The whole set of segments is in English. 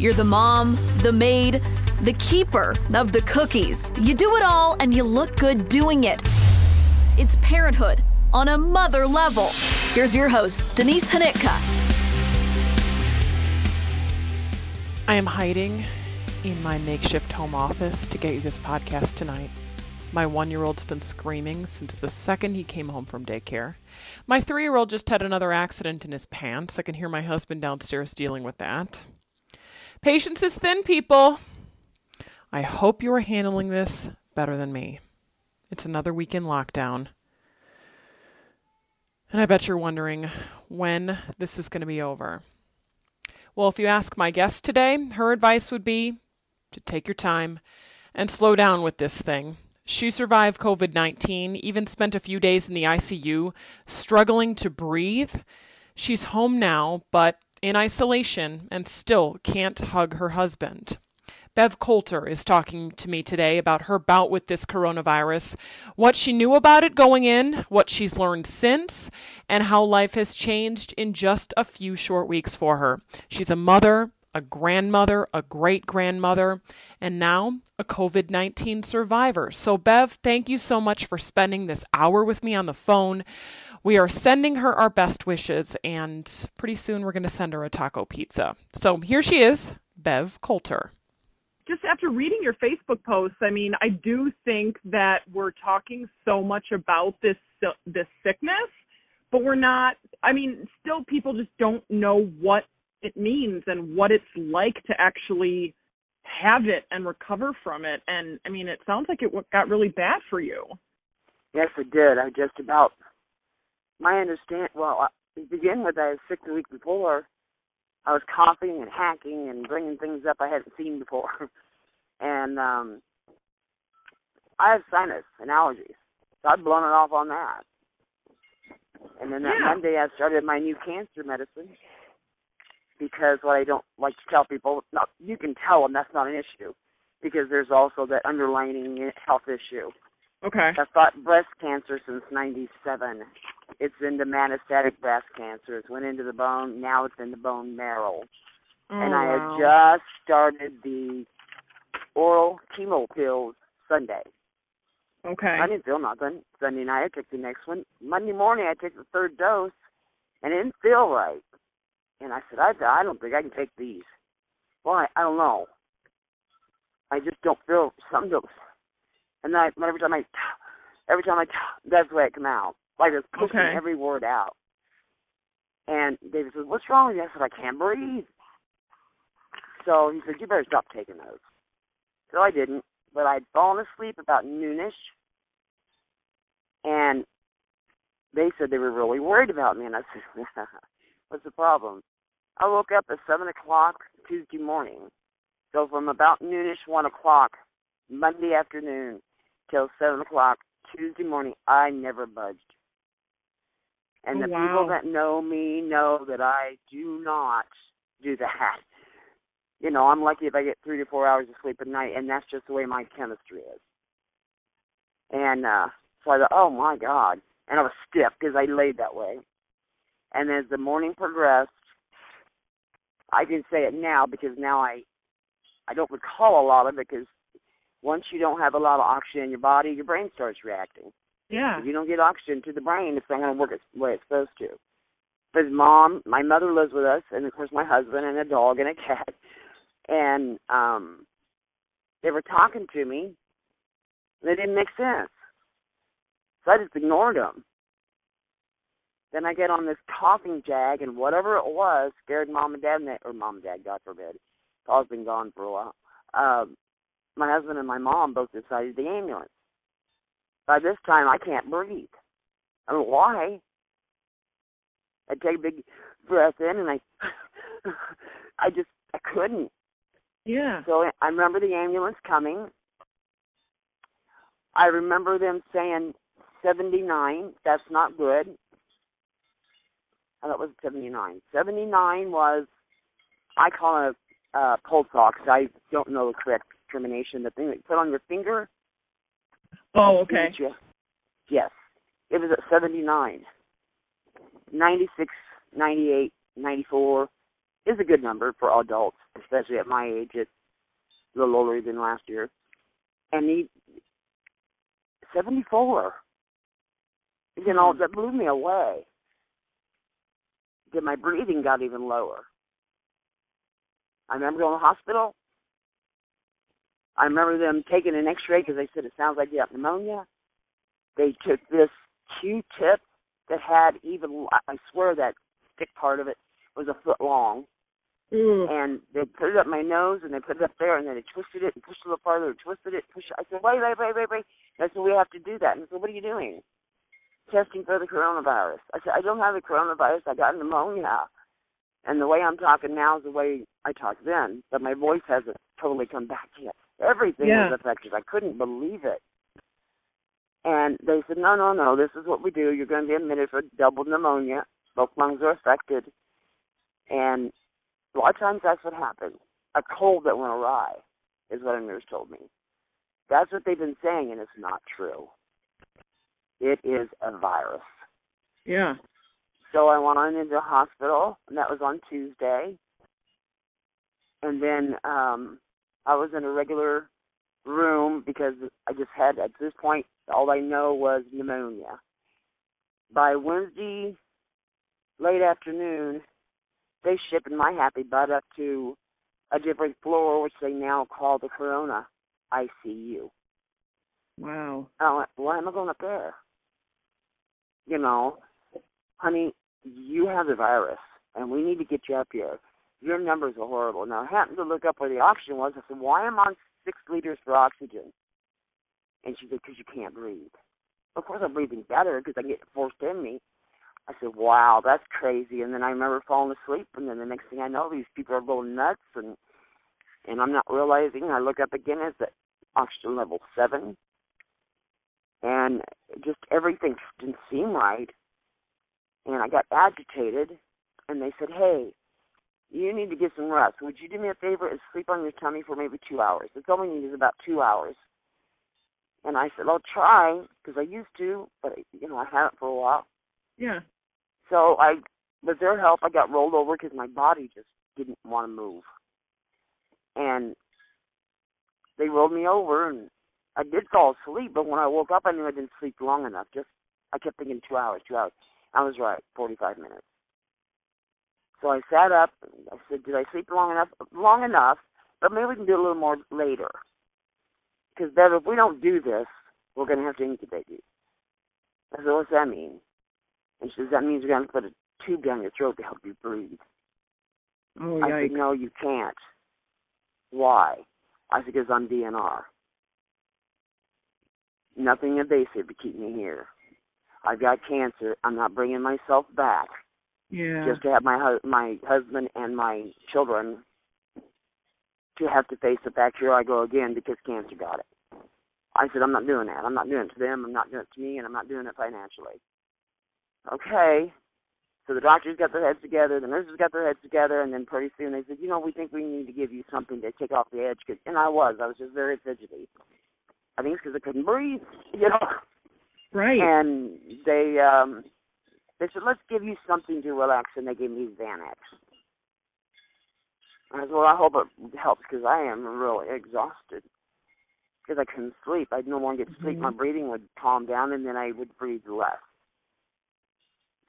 You're the mom, the maid, the keeper of the cookies. You do it all and you look good doing it. It's parenthood on a mother level. Here's your host, Denise Hanitka. I am hiding in my makeshift home office to get you this podcast tonight. My one year old's been screaming since the second he came home from daycare. My three year old just had another accident in his pants. I can hear my husband downstairs dealing with that. Patience is thin, people. I hope you are handling this better than me. It's another week in lockdown. And I bet you're wondering when this is going to be over. Well, if you ask my guest today, her advice would be to take your time and slow down with this thing. She survived COVID 19, even spent a few days in the ICU, struggling to breathe. She's home now, but in isolation and still can't hug her husband. Bev Coulter is talking to me today about her bout with this coronavirus, what she knew about it going in, what she's learned since, and how life has changed in just a few short weeks for her. She's a mother, a grandmother, a great grandmother, and now a COVID 19 survivor. So, Bev, thank you so much for spending this hour with me on the phone. We are sending her our best wishes, and pretty soon we're going to send her a taco pizza. So here she is, Bev Coulter. Just after reading your Facebook posts, I mean, I do think that we're talking so much about this this sickness, but we're not. I mean, still, people just don't know what it means and what it's like to actually have it and recover from it. And I mean, it sounds like it got really bad for you. Yes, it did. I just about my understand well to begin with I was sick the week before. I was coughing and hacking and bringing things up I hadn't seen before, and um I have sinus and allergies, so I'd blown it off on that. And then that yeah. Monday I started my new cancer medicine because what I don't like to tell people, not, you can tell them that's not an issue because there's also that underlining health issue. Okay. I've fought breast cancer since 97. It's into metastatic breast cancer. It went into the bone. Now it's in the bone marrow. Oh, and I wow. just started the oral chemo pills Sunday. Okay. I didn't feel nothing. Sunday night I took the next one. Monday morning I took the third dose, and it didn't feel right. And I said, I, I don't think I can take these. Well, I, I don't know. I just don't feel some dose. And then I, every time I, every time I, that's the way it come out. Like it's pushing Okay. every word out. And David says, "What's wrong with you?" I said, "I can't breathe." So he said, "You better stop taking those." So I didn't, but I'd fallen asleep about noonish, and they said they were really worried about me, and I said, "What's the problem?" I woke up at seven o'clock Tuesday morning. So from about noonish, one o'clock, Monday afternoon, till seven o'clock Tuesday morning, I never budged. And Oh, the wow. people that know me know that I do not do that. You know, I'm lucky if I get three to four hours of sleep at night, and that's just the way my chemistry is. And uh so I thought, oh my God. And I was stiff because I laid that way. And as the morning progressed, I can say it now because now I I don't recall a lot of it because once you don't have a lot of oxygen in your body, your brain starts reacting. Yeah. If you don't get oxygen to the brain, it's not going to work its way it's supposed to. But his mom, my mother lives with us, and of course my husband and a dog and a cat, and um, they were talking to me. And it didn't make sense, so I just ignored them. Then I get on this coughing jag, and whatever it was scared mom and dad, and they, or mom and dad, God forbid. Paul's been gone for a while. Um, my husband and my mom both decided the ambulance. By this time, I can't breathe. I don't know why. I take a big breath in, and I, I just, I couldn't. Yeah. So I remember the ambulance coming. I remember them saying 79. That's not good. I thought it was 79. 79 was, I call it a uh, pulse ox. I don't know the correct termination. The thing that you put on your finger. Oh, okay. Yes. It was at 79. 96, 98, 94 is a good number for adults, especially at my age. It's a little older than last year. And he, 74. You know, hmm. that blew me away. Then my breathing got even lower. I remember going to the hospital. I remember them taking an X-ray because they said it sounds like you have pneumonia. They took this Q-tip that had even I swear that stick part of it was a foot long. Mm. And they put it up my nose and they put it up there and then they twisted it and pushed it a little farther and twisted it, pushed it. I said, Wait, wait, wait, wait, wait. And I said, We have to do that. And I said, What are you doing? Testing for the coronavirus. I said, I don't have the coronavirus, I got pneumonia. And the way I'm talking now is the way I talked then, but my voice hasn't totally come back yet. Everything Yeah. was affected. I couldn't believe it. And they said, no, no, no, this is what we do. You're going to be admitted for double pneumonia. Both lungs are affected. And a lot of times that's what happens. A cold that went awry is what a nurse told me. That's what they've been saying, and it's not true. It is a virus. Yeah. So I went on into the hospital, and that was on Tuesday. And then um I was in a regular room because I just had at this point all I know was pneumonia. By Wednesday late afternoon, they shipping my happy butt up to a different floor, which they now call the Corona ICU. Wow. I went, why am I going up there? You know, honey, you have the virus, and we need to get you up here. Your numbers are horrible. Now, I happened to look up where the oxygen was. I said, why am I on six liters for oxygen? And she said, because you can't breathe. Of course, I'm breathing better because I get forced in me. I said, wow, that's crazy. And then I remember falling asleep, and then the next thing I know, these people are going nuts, and and I'm not realizing. I look up again, it's at oxygen level seven, and just everything didn't seem right. And I got agitated, and they said, hey, you need to get some rest. Would you do me a favor and sleep on your tummy for maybe two hours? It's all we need is about two hours. And I said, I'll try because I used to, but you know I haven't for a while. Yeah. So I, with their help, I got rolled over because my body just didn't want to move. And they rolled me over, and I did fall asleep. But when I woke up, I knew I didn't sleep long enough. Just I kept thinking two hours, two hours. I was right, forty-five minutes. So I sat up. And I said, "Did I sleep long enough? Long enough, but maybe we can do it a little more later. Because Bev, if we don't do this, we're going to have to incubate you." I said, "What's that mean?" And she says, "That means we're going to put a tube down your throat to help you breathe." Oh, I said, "No, you can't." Why? I said, "Because I'm DNR. Nothing invasive to keep me here. I've got cancer. I'm not bringing myself back Yeah. just to have my hu- my husband and my children to have to face the fact here I go again because cancer got it. I said I'm not doing that. I'm not doing it to them. I'm not doing it to me, and I'm not doing it financially. Okay. So the doctors got their heads together, the nurses got their heads together, and then pretty soon they said, you know, we think we need to give you something to take off the edge. Cause, and I was. I was just very fidgety. I think it's because I couldn't breathe, you know right. and they um they said let's give you something to relax and they gave me xanax. I said, well i hope it helps because i am really exhausted. Because i couldn't sleep. I'd no longer get sleep. Mhm. my breathing would calm down and then i would breathe less.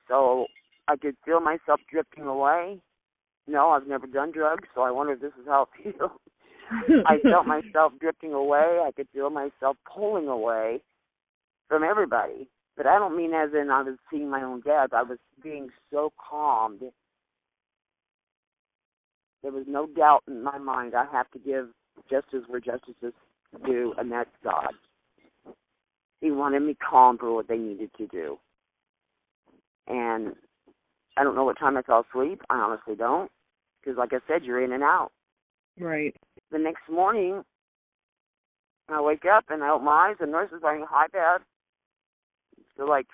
So i could feel myself drifting away. No i've never done drugs so i wonder if this is how it feels I felt myself drifting away. I could feel myself pulling away from everybody. But I don't mean as in I was seeing my own death. I was being so calmed. There was no doubt in my mind. I have to give justice where justice is due, and that's God. He wanted me calm for what they needed to do. And I don't know what time I fell asleep. I honestly don't. Because, like I said, you're in and out. Right. The next morning, I wake up and I open my eyes, and nurse is going, "Hi, Dad." So like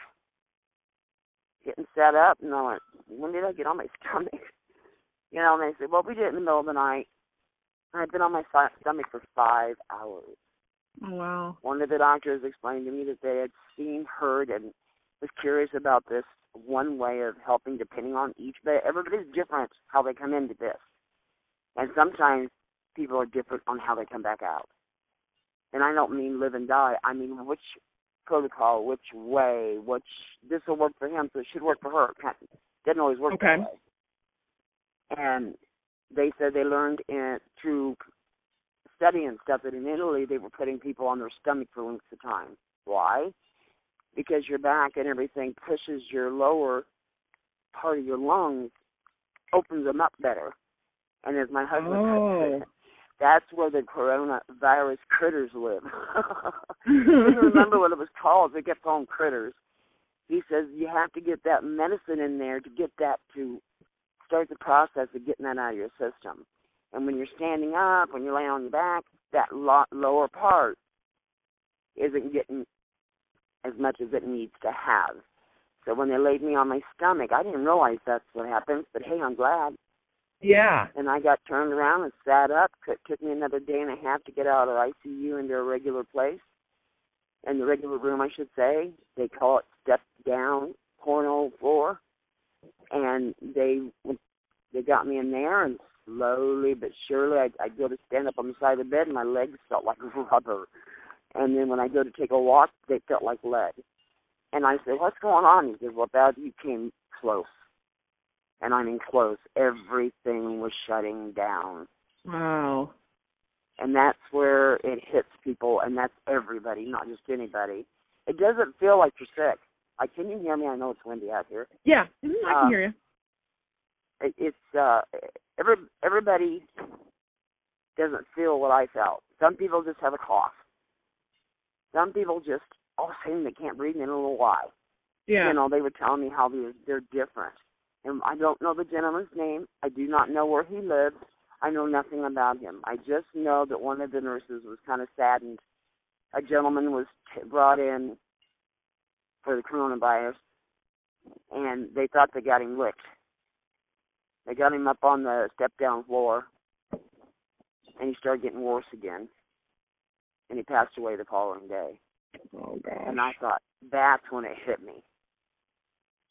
getting set up, and I went, "When did I get on my stomach?" You know, and they said, "Well, we did it in the middle of the night." And I'd been on my stomach for five hours. Oh wow. One of the doctors explained to me that they had seen, heard, and was curious about this one way of helping, depending on each. But everybody's different how they come into this, and sometimes people are different on how they come back out. And I don't mean live and die. I mean which protocol, which way, which this will work for him, so it should work for her. Kind of, didn't always work Okay. that way. And they said they learned in through study and stuff that in Italy they were putting people on their stomach for lengths of time. Why? Because your back and everything pushes your lower part of your lungs, opens them up better. And as my husband Oh. That's where the coronavirus critters live. couldn't remember what it was called. They kept calling critters. He says you have to get that medicine in there to get that to start the process of getting that out of your system. And when you're standing up, when you're laying on your back, that lo- lower part isn't getting as much as it needs to have. So when they laid me on my stomach, I didn't realize that's what happens. But hey, I'm glad. Yeah. And I got turned around and sat up. It took me another day and a half to get out of ICU into a regular place, in the regular room, I should say. They call it step down, porno floor, and they they got me in there, and slowly but surely, I I go to stand up on the side of the bed, and my legs felt like rubber. And then when I go to take a walk, they felt like lead. And I said, "What's going on?" He said, "Well, Dad, you came close." And I mean close. Everything was shutting down. Wow. And that's where it hits people, and that's everybody, not just anybody. It doesn't feel like you're sick. Like, can you hear me? I know it's windy out here. Yeah. Mhm, I can Uh, hear you. It, it's uh, every everybody doesn't feel what I felt. Some people just have a cough. Some people just all of a sudden they can't breathe, and they don't know why. Yeah. You know, they were telling me how they're they're different. And I don't know the gentleman's name. I do not know where he lives. I know nothing about him. I just know that one of the nurses was kind of saddened. A gentleman was t- brought in for the coronavirus, and they thought they got him licked. They got him up on the step down floor, and he started getting worse again. And he passed away the following day. oh gosh. And I thought, that's when it hit me.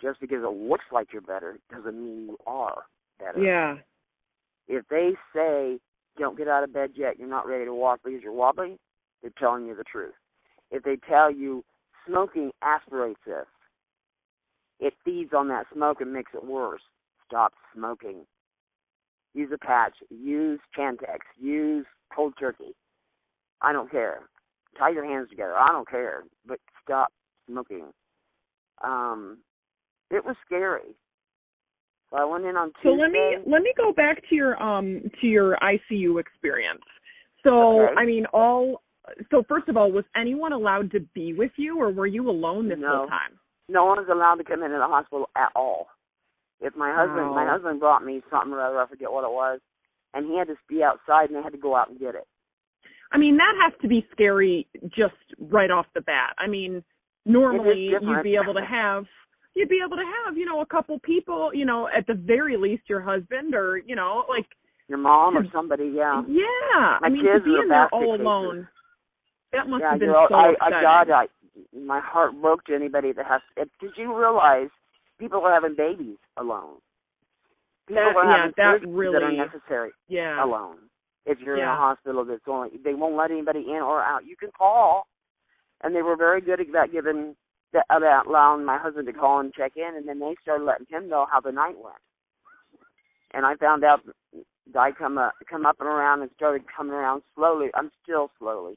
Just because it looks like you're better doesn't mean you are better. Yeah. If they say, don't get out of bed yet, you're not ready to walk because you're wobbly, they're telling you the truth. If they tell you smoking aspirates this, it feeds on that smoke and makes it worse, stop smoking. Use a patch. Use Chantix. Use cold turkey. I don't care. Tie your hands together. I don't care. But stop smoking. Um, it was scary. So I went in on So let me let me go back to your um to your ICU experience. So Okay. I mean all so first of all, was anyone allowed to be with you or were you alone this No. whole time? no one was allowed to come into the hospital at all. If my husband, my husband brought me something or other, I forget what it was, and he had to be outside, and they had to go out and get it. I mean that has to be scary just right off the bat. I mean normally you'd be able to have you'd be able to have, you know, a couple people, you know, at the very least your husband or, you know, like Your mom or somebody, yeah. yeah. My I mean to be in there all cases. alone. That must yeah, have been all, so I, I. God, I, my heart broke to anybody that has. It, did you realize people are having babies alone? People That- are yeah, having that really- that are necessary yeah. alone. If you're in a hospital that's only, they won't let anybody in or out. You can call, and they were very good about giving that about allowing my husband to call and check in, and then they started letting him know how the night went. And I found out I come up, come up and around and started coming around slowly. I'm still slowly,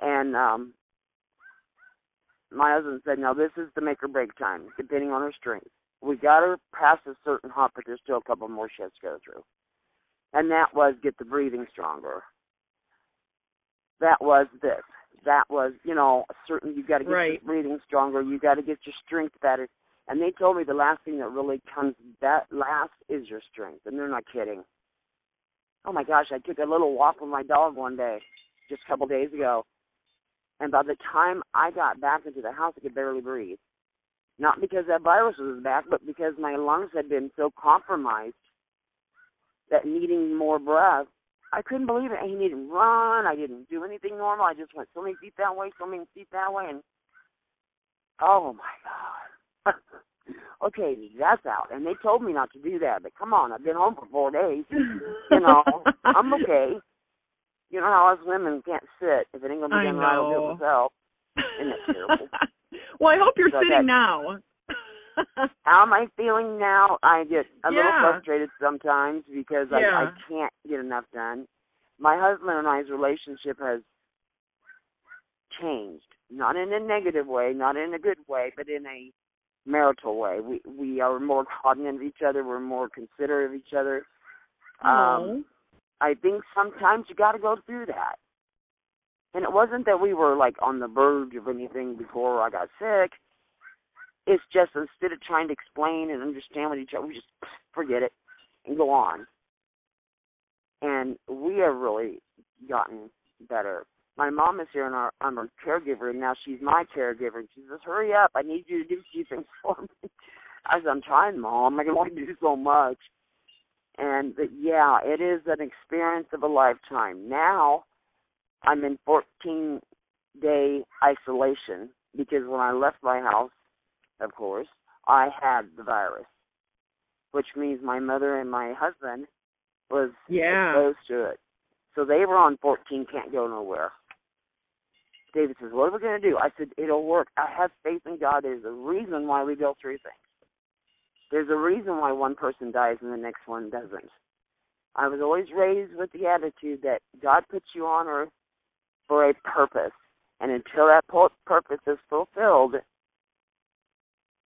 and um, my husband said, "Now this is the make or break time, depending on her strength. We got her past a certain hump, but there's still a couple more shifts to go through." And that was get the breathing stronger. That was this. That was, you know, certain you got to get Right. your breathing stronger. You got to get your strength better. And they told me the last thing that really comes that last is your strength, and they're not kidding. oh my gosh, I took a little walk with my dog one day, just a couple days ago, and by the time I got back into the house, I could barely breathe. Not because that virus was back, but because my lungs had been so compromised that needing more breath, I couldn't believe it. And he didn't run. I didn't do anything normal. I just went so many feet that way, so many feet that way, and oh my god. okay, that's out. And they told me not to do that, but come on, I've been home for four days. you know, I'm okay. You know how us women can't sit if it ain't gonna be done right, I'll do it myself. Isn't it terrible? well, I hope you're so sitting now. how am I feeling now? I get a yeah. little frustrated sometimes because yeah. I, I can't get enough done. My husband and I's relationship has changed, not in a negative way, not in a good way, but in a marital way. We we are more cognizant of each other. We're more considerate of each other. Um, I think sometimes you got to go through that. And it wasn't that we were like on the verge of anything before I got sick. It's just instead of trying to explain and understand with each other, we just forget it and go on. And we have really gotten better my mom is here and our, I'm her caregiver, and now she's my caregiver. And she says, "Hurry up! I need you to do a few things for me." I said, "I'm trying, mom. I can only do so much." And but yeah, it is an experience of a lifetime. Now, I'm in 14 day isolation because when I left my house, of course, I had the virus, which means my mother and my husband was yeah. exposed to it. So they were on 14, can't go nowhere. David says, What are we going to do? I said, It'll work. I have faith in God. There's a reason why we go through things. There's a reason why one person dies and the next one doesn't. I was always raised with the attitude that God puts you on earth for a purpose. And until that purpose is fulfilled,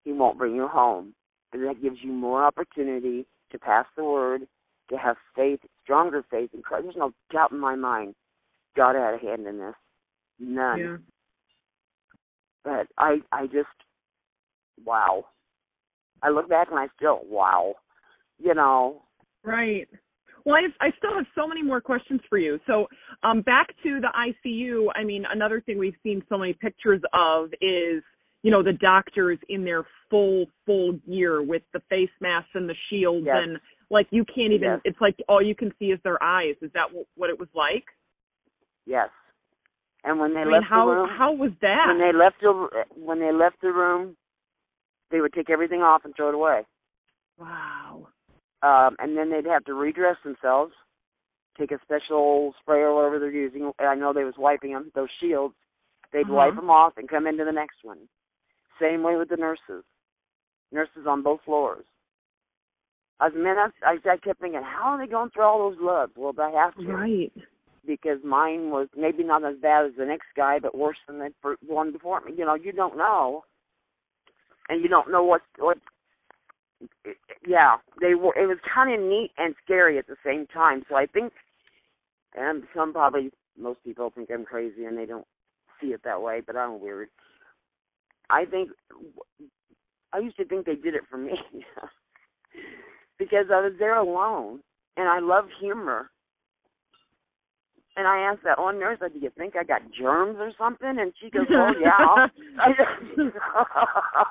He won't bring you home. And that gives you more opportunity to pass the word, to have faith, stronger faith in Christ. There's no doubt in my mind God had a hand in this. None. Yeah. But I I just wow. I look back and I still wow. You know. Right. Well, I, I still have so many more questions for you. So, um, back to the ICU. I mean, another thing we've seen so many pictures of is, you know, the doctors in their full full gear with the face masks and the shields, yes. and like you can't even. Yes. It's like all you can see is their eyes. Is that what it was like? Yes. And when they I left mean, how, the room, how was that? When they left the when they left the room, they would take everything off and throw it away. Wow. Um, and then they'd have to redress themselves, take a special spray or whatever they're using. I know they was wiping them, those shields. They'd uh-huh. wipe them off and come into the next one. Same way with the nurses. Nurses on both floors. As men, I, I kept thinking, how are they going through all those gloves? Well, they have to. Right because mine was maybe not as bad as the next guy, but worse than the one before me. You know, you don't know, and you don't know what what. Yeah, they were. It was kind of neat and scary at the same time. So I think, and some probably most people think I'm crazy and they don't see it that way, but I'm weird. I think I used to think they did it for me because I was there alone, and I love humor and I asked that one nurse, "Do you think I got germs or something?" And she goes, "Oh yeah."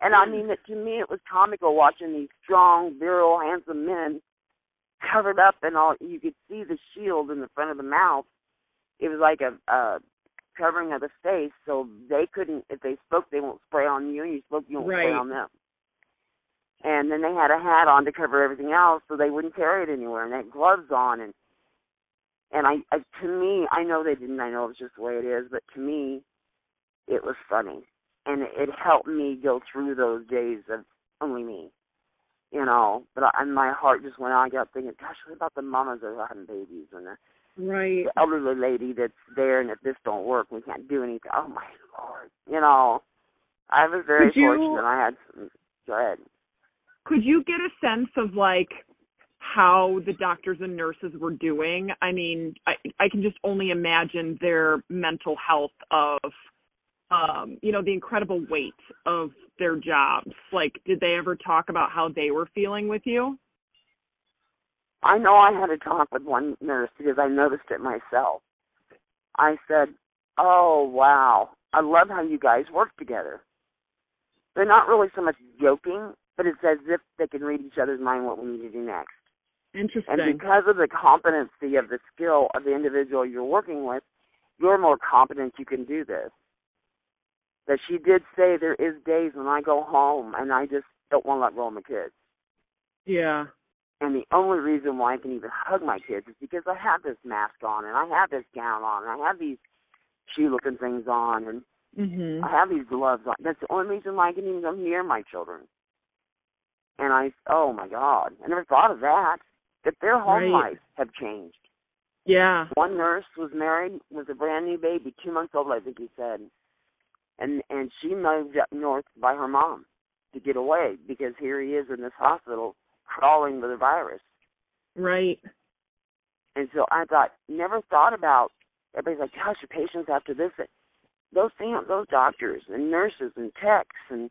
and I mean, it, to me, it was comical watching these strong, virile, handsome men covered up, and all you could see the shield in the front of the mouth. It was like a, a covering of the face, so they couldn't. If they spoke, they won't spray on you, and you spoke, you won't right. spray on them. And then they had a hat on to cover everything else, so they wouldn't carry it anywhere, and they had gloves on, and and I, I to me, I know they didn't. I know it was just the way it is, but to me, it was funny, and it, it helped me go through those days of only me, you know. But I, and my heart just went on. I got thinking, gosh, what about the mamas that are having babies and the, right. the elderly lady that's there, and if this don't work, we can't do anything. Oh my lord, you know. I was very you, fortunate. I had some. Go ahead. Could you get a sense of like how the doctors and nurses were doing. I mean, I I can just only imagine their mental health of um, you know, the incredible weight of their jobs. Like, did they ever talk about how they were feeling with you? I know I had a talk with one nurse because I noticed it myself. I said, "Oh wow, I love how you guys work together." They're not really so much joking, but it's as if they can read each other's mind what we need to do next. Interesting. And because of the competency of the skill of the individual you're working with, you're more competent you can do this. That she did say there is days when I go home and I just don't want to let go of my kids. yeah. And the only reason why I can even hug my kids is because I have this mask on and I have this gown on and I have these shoe looking things on and Mhm. I have these gloves on. That's the only reason why I can even come near my children. And I, oh my God, I never thought of that. That their home Right. lives have changed. Yeah. One nurse was married with a brand new baby, two months old, I think he said, and and she moved up north by her mom to get away because here he is in this hospital crawling with a virus. Right. And so I thought, never thought about. Everybody's like, gosh, your patients after this. Those things, those doctors and nurses and techs and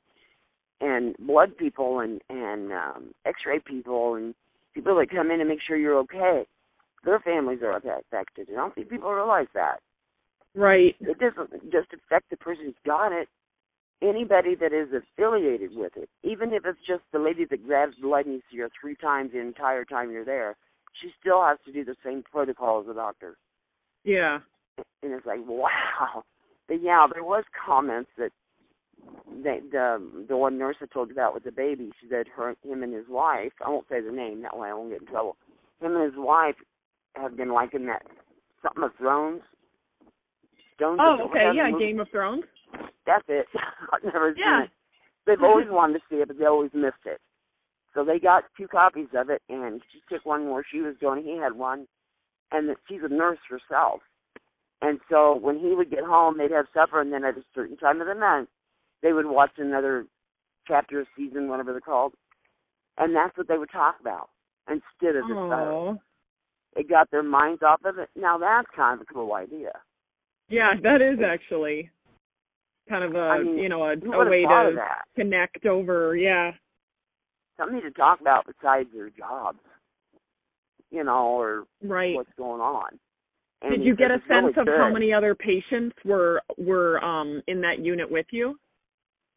and blood people and and um, X-ray people and people that come in and make sure you're okay. Their families are affected. I don't think people realize that. Right. It doesn't just affect the person who's got it. Anybody that is affiliated with it, even if it's just the lady that grabs and you see three times the entire time you're there, she still has to do the same protocol as the doctor. Yeah. And it's like, wow. But yeah, there was comments that they, the the one nurse I told you about with the baby, she said her him and his wife I won't say the name, that way I won't get in trouble. Him and his wife have been liking that something of Thrones. Stones Oh, okay. Yeah. Game of Thrones. That's it. I've never Yeah. seen it. They've always wanted to see it, but they always missed it. So they got two copies of it, and she took one where she was going. He had one, and she's a nurse herself. And so when he would get home, they'd have supper, and then at a certain time of the night, they would watch another chapter of season, whatever they're called, and that's what they would talk about instead of this virus. Oh. It got their minds off of it. Now that's kind of a cool idea. Yeah, that is actually kind of a I mean, you know a, a way have thought of to connect over. Yeah. something to talk about besides their jobs, you know, or Right. what's going on. And Did you get a it's really sense of how many other patients were were um in that unit with you?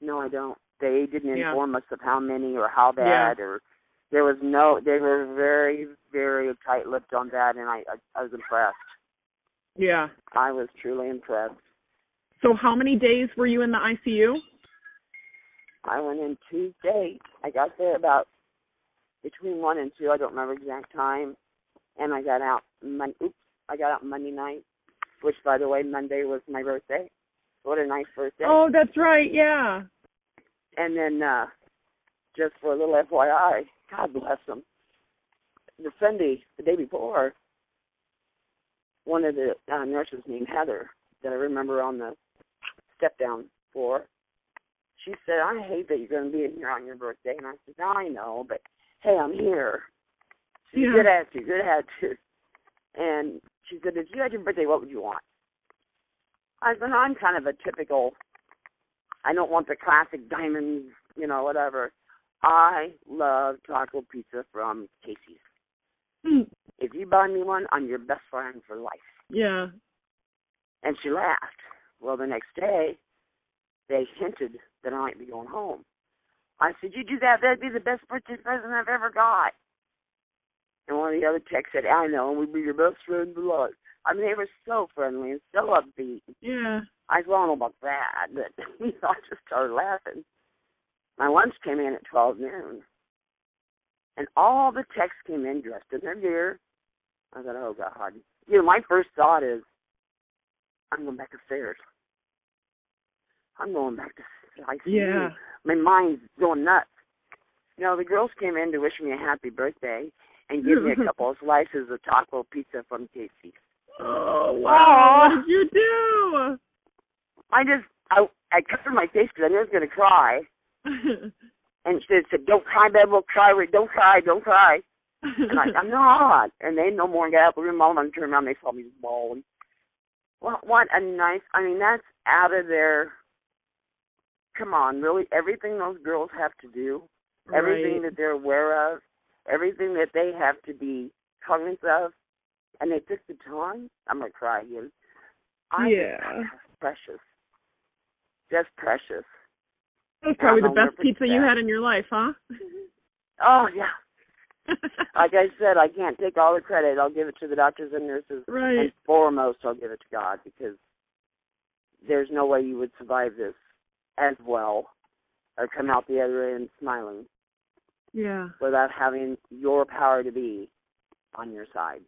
No, I don't. They didn't Yeah. inform us of how many or how Yeah. bad or there was no. They were very, very tight-lipped on that, and I, I, I was impressed. Yeah. I was truly impressed. So how many days were you in the ICU? I went in Tuesday. I got there about between one and two. I don't remember exact time, and I got out. Mon- oops, I got out Monday night, which, by the way, Monday was my birthday. What a nice birthday! Oh, that's right. Yeah. And then, uh just for a little FYI, God bless them. The Sunday, the day before, one of the uh, nurses named Heather that I remember on the step down floor, she said, "I hate that you're going to be in here on your birthday." And I said, "No, I know, but hey, I'm here." She's Yeah. good attitude, good attitude. And she said, "If you had your birthday, what would you want?" I said, "I'm kind of a typical. I don't want the classic diamonds, you know, whatever. I love taco pizza from Casey's. Hmm. If you buy me one, I'm your best friend for life." Yeah. And she laughed. Well, the next day, they hinted that I might be going home. I said, "You do that? That'd be the best birthday present I've ever got." And one of the other techs said, "I know, and we'd be your best friend for life." I mean, they were so friendly and so upbeat. Yeah. I said, "I don't know about that," but you know, I just started laughing. My lunch came in at twelve noon, and all the techs came in dressed in their gear. I thought, "Oh God!" You know, my first thought is, "I'm going back upstairs. I'm going back to ICU." Yeah. My mind's going nuts. You know, the girls came in to wish me a happy birthday and give me a couple of slices of taco pizza from Casey's. Oh wow! What did you do? I just I I covered my face because I knew I was going to cry. And she said, "Don't cry, babe. We'll cry. Don't cry. Don't cry." And I, I'm not. And they no more got up the room. All of them turned around. They saw me bawling. What what a nice. I mean, that's out of their. Come on, really. Everything those girls have to do, everything Right. that they're aware of, everything that they have to be cognizance of, and they took the time, I'm gonna cry again. I Yeah. precious, just precious. That was probably the best pizza you had in your life, huh? Oh yeah. Like I said, I can't take all the credit. I'll give it to the doctors and nurses, Right. and foremost, I'll give it to God because there's no way you would survive this as well or come out the other end smiling Yeah. without having your power to be on your side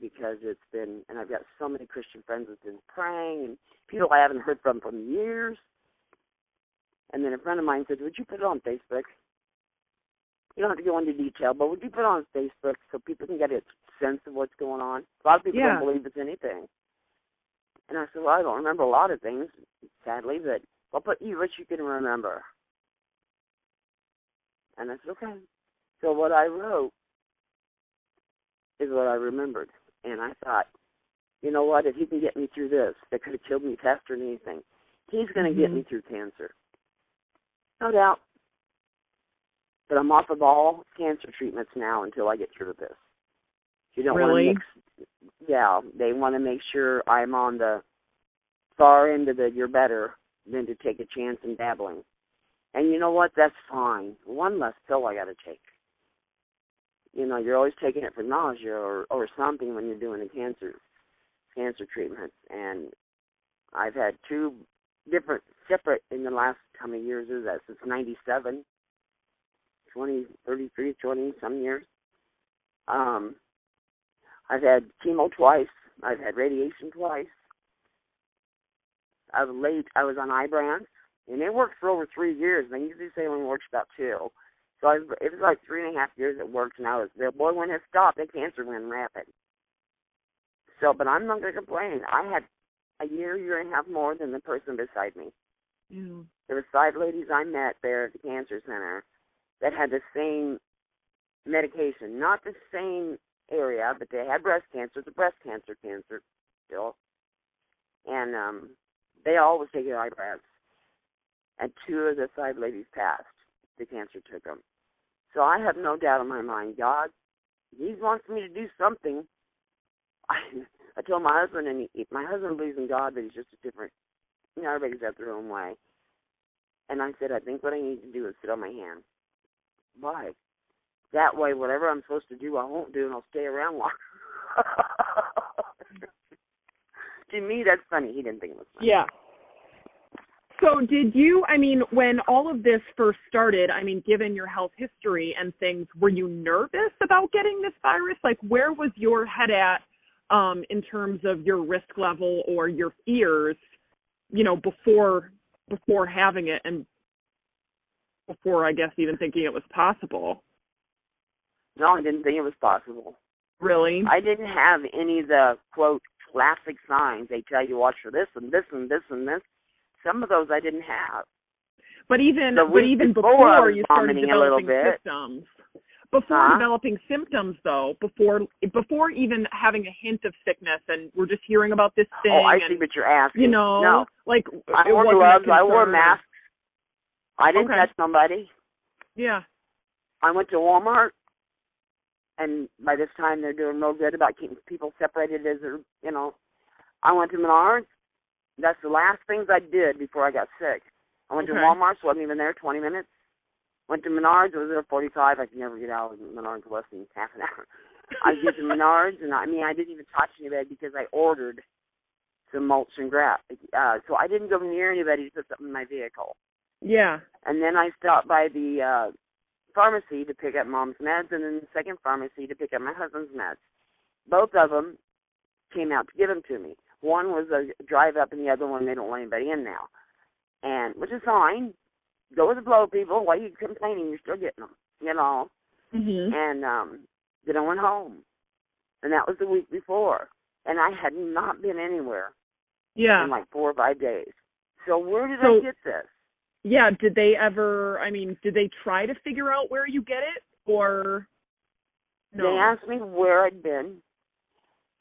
because it's been and I've got so many Christian friends that's been praying and people I haven't heard from for years. And then a friend of mine said, Would you put it on Facebook? You don't have to go into detail, but would you put it on Facebook so people can get a sense of what's going on? A lot of people Yeah. don't believe it's anything. And I said, Well, I don't remember a lot of things, sadly, but I'll put you what you can remember. And I said, Okay. So what I wrote is what I remembered. And I thought, you know what, if he can get me through this, that could have killed me faster than anything, he's going to get Mhm. me through cancer. No doubt. But I'm off of all cancer treatments now until I get through with this. You don't Really? want to mix. Yeah, they want to make sure I'm on the far end of the you're better than to take a chance in dabbling. And you know what? That's fine. One less pill I got to take. You know, you're always taking it for nausea or or something when you're doing a cancer cancer treatment. And I've had two different separate in the last how many years is that? Since '97, 20, 33, 20 some years. Um, I've had chemo twice. I've had radiation twice. I was late. I was on Ibrance, and it worked for over three years. And they usually say it only works about two. So I was, it was like three and a half years it worked, and I was there. Boy, when it stopped, the cancer went rapid. So, but I'm not going to complain. I had a year, year and a half more than the person beside me. Yeah. There were five ladies I met there at the cancer center that had the same medication, not the same area, but they had breast cancer, the breast cancer cancer still. And um they all was taking Ibrance. And two of the five ladies passed. The cancer took them. So I have no doubt in my mind, God, He wants me to do something. I, I told my husband, and he, my husband believes in God, but he's just a different. You know, everybody's got their own way. And I said, I think what I need to do is sit on my hands. Why? That way, whatever I'm supposed to do, I won't do, and I'll stay around longer. to me, that's funny. He didn't think it was funny. Yeah. So did you I mean when all of this first started, I mean given your health history and things, were you nervous about getting this virus? Like where was your head at um in terms of your risk level or your fears, you know, before before having it and before I guess even thinking it was possible? No, I didn't think it was possible. Really? I didn't have any of the quote classic signs. They tell you watch for this and this and this and this. Some of those I didn't have. But even but even before, before you started vomiting a little developing bit. symptoms. Before Huh? developing symptoms though, before before even having a hint of sickness and we're just hearing about this thing oh, I and see what you're asking. you know no, like I wore a gloves. I wore masks. I didn't Okay. touch somebody. Yeah. I went to Walmart, and by this time they're doing real good about keeping people separated. As they're, you know, I went to Menards. That's the last things I did before I got sick. I went Okay. to Walmart, so I wasn't even there 20 minutes. Went to Menards, I was there 45. I could never get out of Menards less than half an hour. I get to Menards, and I mean, I didn't even touch anybody because I ordered some mulch and grass. Uh, so I didn't go near anybody to put something in my vehicle. Yeah. And then I stopped by the uh pharmacy to pick up mom's meds and then the second pharmacy to pick up my husband's meds. Both of them came out to give them to me. One was a drive up and the other one they don't let anybody in now. And which is fine. Go with the flow, people. Why are you complaining? You're still getting them, you know. Mhm. And um then I went home. And that was the week before. And I had not been anywhere Yeah. in like four or five days. So where did So- I get this? Yeah, did they ever I mean, did they try to figure out where you get it or no? They asked me where I'd been.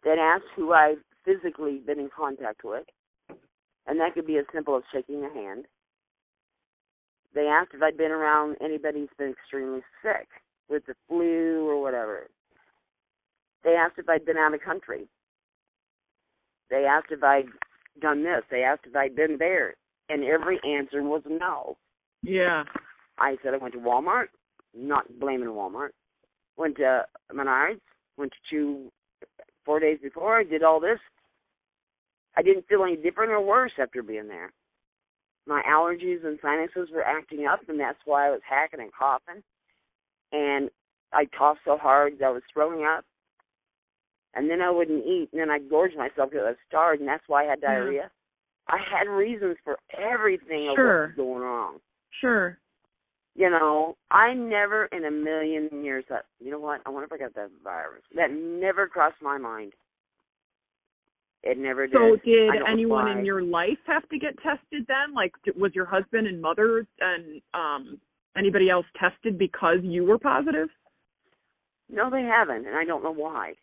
They asked who I've physically been in contact with. And that could be as simple as shaking a hand. They asked if I'd been around anybody who's been extremely sick with the flu or whatever. They asked if I'd been out of country. They asked if I'd done this. They asked if I'd been there. And every answer was no. Yeah. I said I went to Walmart, not blaming Walmart. Went to Menards, went to Chew four days before. I did all this. I didn't feel any different or worse after being there. My allergies and sinuses were acting up, and that's why I was hacking and coughing. And I coughed so hard that I was throwing up. And then I wouldn't eat, and then I'd gorge myself because I was starved, and that's why I had mm-hmm. diarrhea. I had reasons for everything Sure. of what's going wrong. Sure. You know, I never in a million years thought, you know what, I wonder if I got that virus. That never crossed my mind. It never did. So did I don't know anyone in your life have to get tested then? Like was your husband and mother and um anybody else tested because you were positive? No, they haven't, and I don't know why.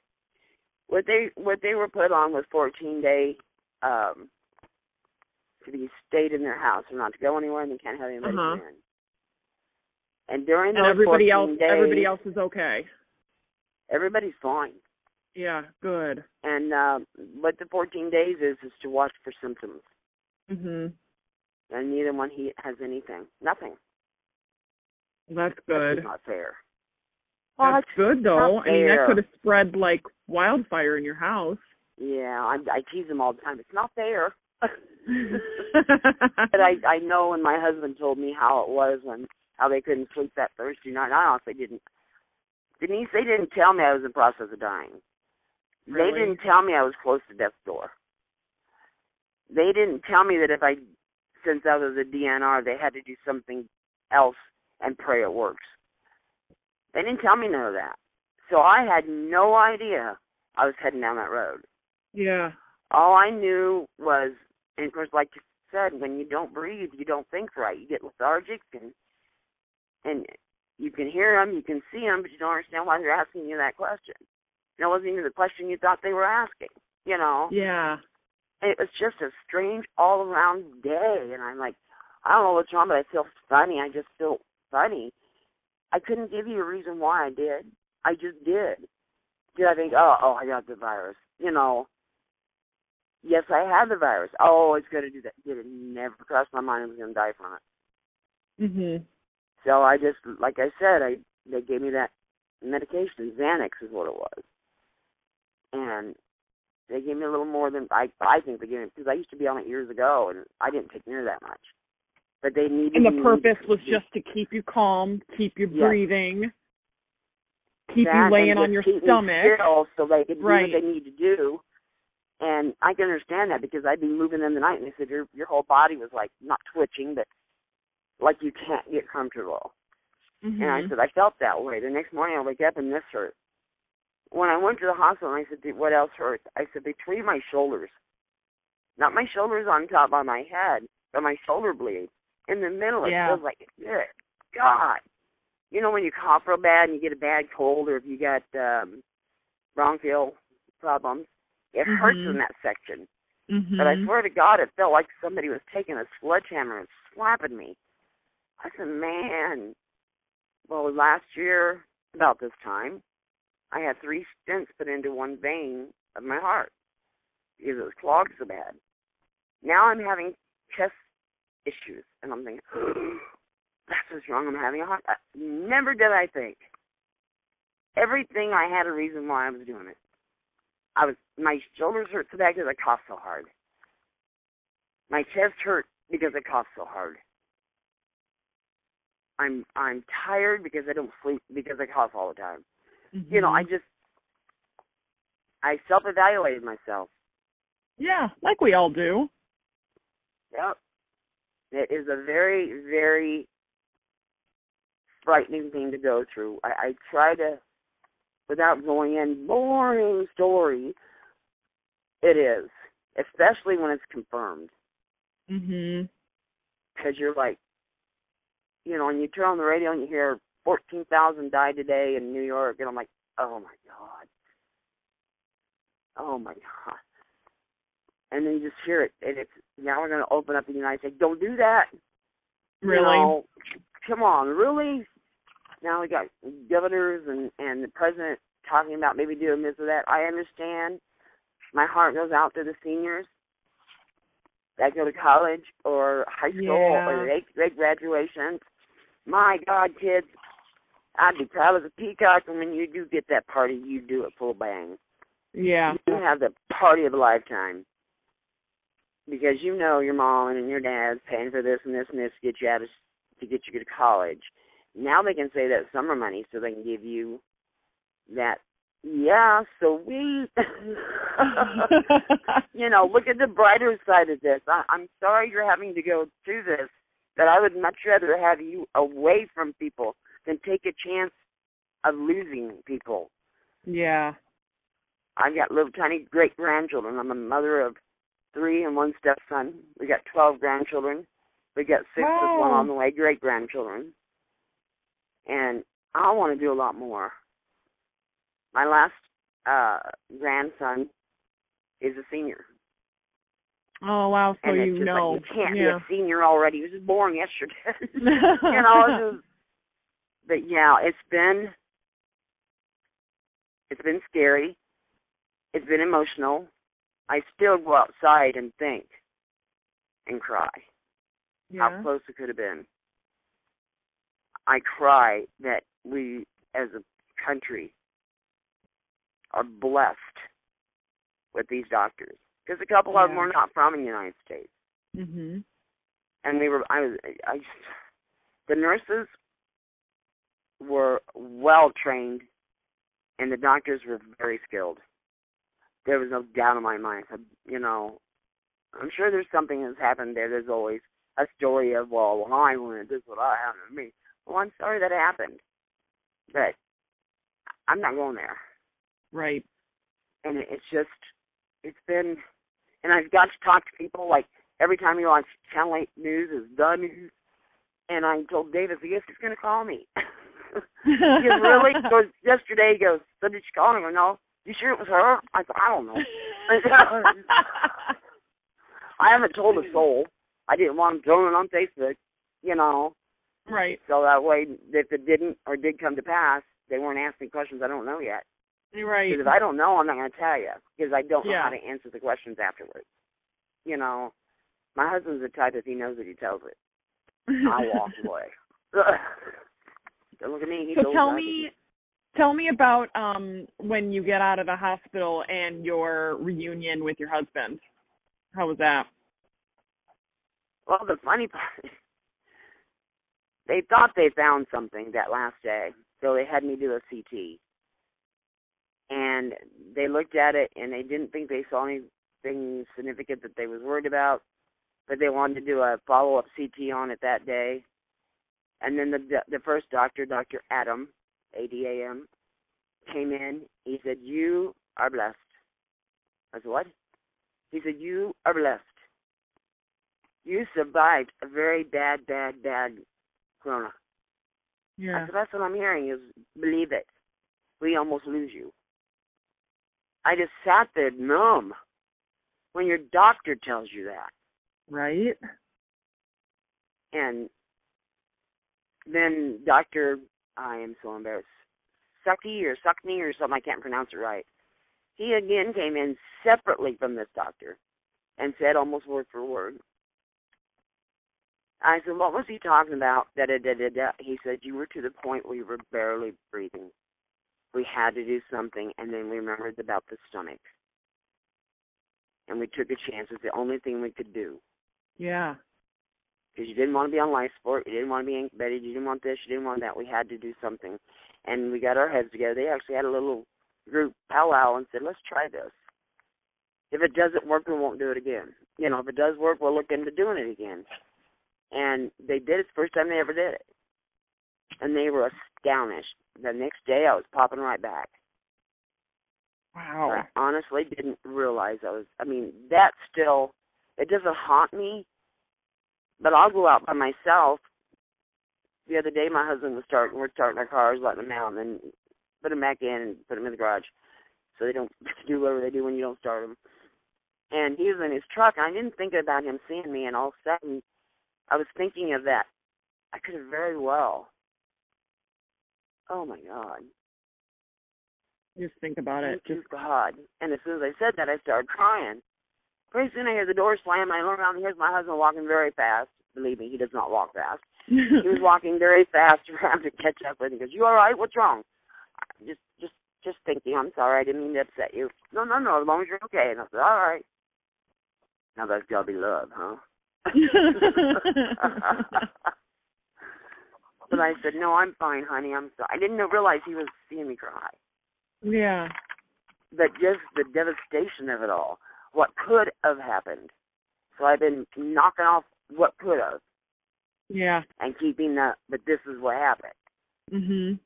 What they what they were put on was fourteen day um to be stayed in their house and not to go anywhere and they can't have anybody Uh-huh. come in. And during And those everybody 14 else days, everybody else is okay. everybody's fine. Yeah, good. And um what the fourteen days is is to watch for symptoms. Mhm. And neither one he has anything. Nothing. That's good. That's good. not fair. That's What? good though. I mean that could have spread like wildfire in your house. Yeah, I, I tease him all the time. It's not fair. but I I know when my husband told me how it was and how they couldn't sleep that Thursday night. I honestly didn't. Denise, they didn't tell me I was in the process of dying. Really? They didn't tell me I was close to death's door. They didn't tell me that if I, since I was a DNR, they had to do something else and pray it works. They didn't tell me none of that. So I had no idea I was heading down that road. yeah. All I knew was, and of course, like you said, when you don't breathe, you don't think right. You get lethargic, and and you can hear them, you can see them, but you don't understand why they're asking you that question. And it wasn't even the question you thought they were asking. You know, Yeah. it was just a strange all-around day, and I'm like, I don't know what's wrong, but I feel funny. I just feel funny. I couldn't give you a reason why I did. I just did. Did I think, oh, oh, I got the virus? You know, yes, I had the virus. Oh, it's going to do that. Did it never crossed my mind I was going to die from it? Mhm. So I just, like I said, I they gave me that medication. Xanax is what it was, and they gave me a little more than I I think they gave me because I used to be on it years ago, and I didn't take near that much. But they needed. And the purpose to- was just to keep you calm, keep you Yes. breathing, keep that you laying on your stomach. still so they could Right. do what they need to do. And I can understand that because I'd be moving in the night, and they said your your whole body was like not twitching, but like you can't get comfortable. Mhm. And I said, I felt that way. The next morning I wake up and this hurt. When I went to the hospital and I said, what else hurts? I said, between my shoulders. Not my shoulders on top by my head, but my shoulder blade. In the middle, it feels like, good God. You know when you cough real bad and you get a bad cold or if you got um bronchial problems, it hurts Mhm. in that section. Mhm. But I swear to God, it felt like somebody was taking a sledgehammer and slapping me. I said, man. Well, last year, about this time, I had three stents put into one vein of my heart because it was clogged so bad. Now I'm having chest issues, and I'm thinking, that's what's wrong. I'm having a heart. attack. Never did I think. Everything I had a reason why I was doing it. I was my shoulders hurt so bad because I coughed so hard. My chest hurt because I coughed so hard. I'm I'm tired because I don't sleep because I cough all the time. You know, I Mhm. just I self evaluated myself. Yeah, like we all do. Yep. It is a very, very frightening thing to go through. I, I try to without going in boring story. It is. Especially when it's confirmed. Mhm. because you're like, you know, and you turn on the radio and you hear 14,000 died today in New York, and I'm like, oh my God. Oh my God. And then you just hear it, and it's now we're going to open up the United States. Don't do that. You Really? know, come on, really? Now we got governors and and the president talking about maybe doing this or that. I understand. My heart goes out to the seniors that go to college or high school Yeah. or they they graduations. My God, kids, I'd be proud as a peacock and when you do get that party, you do it full bang. Yeah. You have the party of a lifetime. Because you know your mom and your dad's paying for this and this and this to get you out of to get you to college. Now they can say that summer money so they can give you that yeah, so we you know, look at the brighter side of this. I, I'm sorry you're having to go through this, but I would much rather have you away from people than take a chance of losing people. yeah. I've got little tiny great grandchildren. I'm a mother of three and one stepson. We got twelve grandchildren. We got six with one on the way, great grandchildren. And I want to do a lot more. My last uh grandson is a senior. Oh wow, so and you know. like you can't yeah. be a senior already. He was just born yesterday. you know, just, but yeah, it's been it's been scary. It's been emotional. I still go outside and think and cry yeah. how close it could have been. I cry that we as a country are blessed with these doctors because a couple of them Yeah. are not from the United States Mhm. and they were I was I the nurses were well trained and the doctors were very skilled. There was no doubt in my mind. You know, I'm sure there's something that's happened there. There's always a story of well, when I went, this is what I happened to me. Well, I'm sorry that happened, but I'm not going there. Right. And it's just, it's been, and I've got to talk to people like every time you watch Channel 8 News is the news. And I told David, I guess he's going to call me. he goes, really? He goes, yesterday, he goes, so did she call me? I go, no. You sure it was her? I said, I don't know. I haven't told a soul. I didn't want him it on Facebook, you know, right. so that way if it didn't or did come to pass, they weren't asking questions I don't know yet. Right. Because if I don't know, I'm not going to tell you because I don't know Yeah. how to answer the questions afterwards. You know, my husband's the type if he knows it, he tells it. I walk away. don't look at me. He's so tell me tell me about um when you get out of the hospital and your reunion with your husband. How was that? Well, the funny part, they thought they found something that last day, so they had me do a CT. And they looked at it, and they didn't think they saw anything significant that they was worried about, but they wanted to do a follow-up CT on it that day. And then the the first doctor, Dr. Adam, A D A M, came in. He said, "You are blessed." I said, "What?" He said, "You are blessed." you survived a very bad, bad, bad corona. I Yeah. said, that's what I'm hearing is believe it. We almost lose you. I just sat there numb when your doctor tells you that. Right? And then Dr. I am so embarrassed. Sucky or Suckney or something, I can't pronounce it right. He again came in separately from this doctor and said almost word for word, I said, what was he talking about? Da, da, da, da, da. He said, you were to the point where you were barely breathing. We had to do something, and then we remembered about the stomach. And we took a chance. It's the only thing we could do. Yeah. Because you didn't want to be on life support. You didn't want to be incubated. You didn't want this. You didn't want that. We had to do something. And we got our heads together. They actually had a little group powwow and said, let's try this. If it doesn't work, we won't do it again. You know, if it does work, we'll look into doing it again. And they did it. The first time they ever did it. And they were astonished. The next day, I was popping right back. Wow. I honestly didn't realize I was. I mean, that still, it doesn't haunt me, but I'll go out by myself. The other day, my husband was starting. We're starting our cars, letting them out, and then put them back in and put them in the garage, so they don't do whatever they do when you don't start them. And he was in his truck, and I didn't think about him seeing me, and all of a sudden, I was thinking of that. I could have very well. Oh my God. Just think about it. Thank Just God. And as soon as I said that, I started crying. Pretty soon I hear the door slam, and I look around, and here's my husband walking very fast. Believe me, he does not walk fast. He was walking very fast around to catch up with me. He goes, "You all right? What's wrong?" Just, just, just thinking. I'm sorry. I didn't mean to upset you. No, no, no. As long as you're okay. And I said, "All right." Now that's gotta be love, huh? but I said, "No, I'm fine, honey. I'm sorry." I didn't realize he was seeing me cry. yeah. But just the devastation of it all, what could have happened. So I've been knocking off what could have Yeah. and keeping the. But this is what happened. Mhm.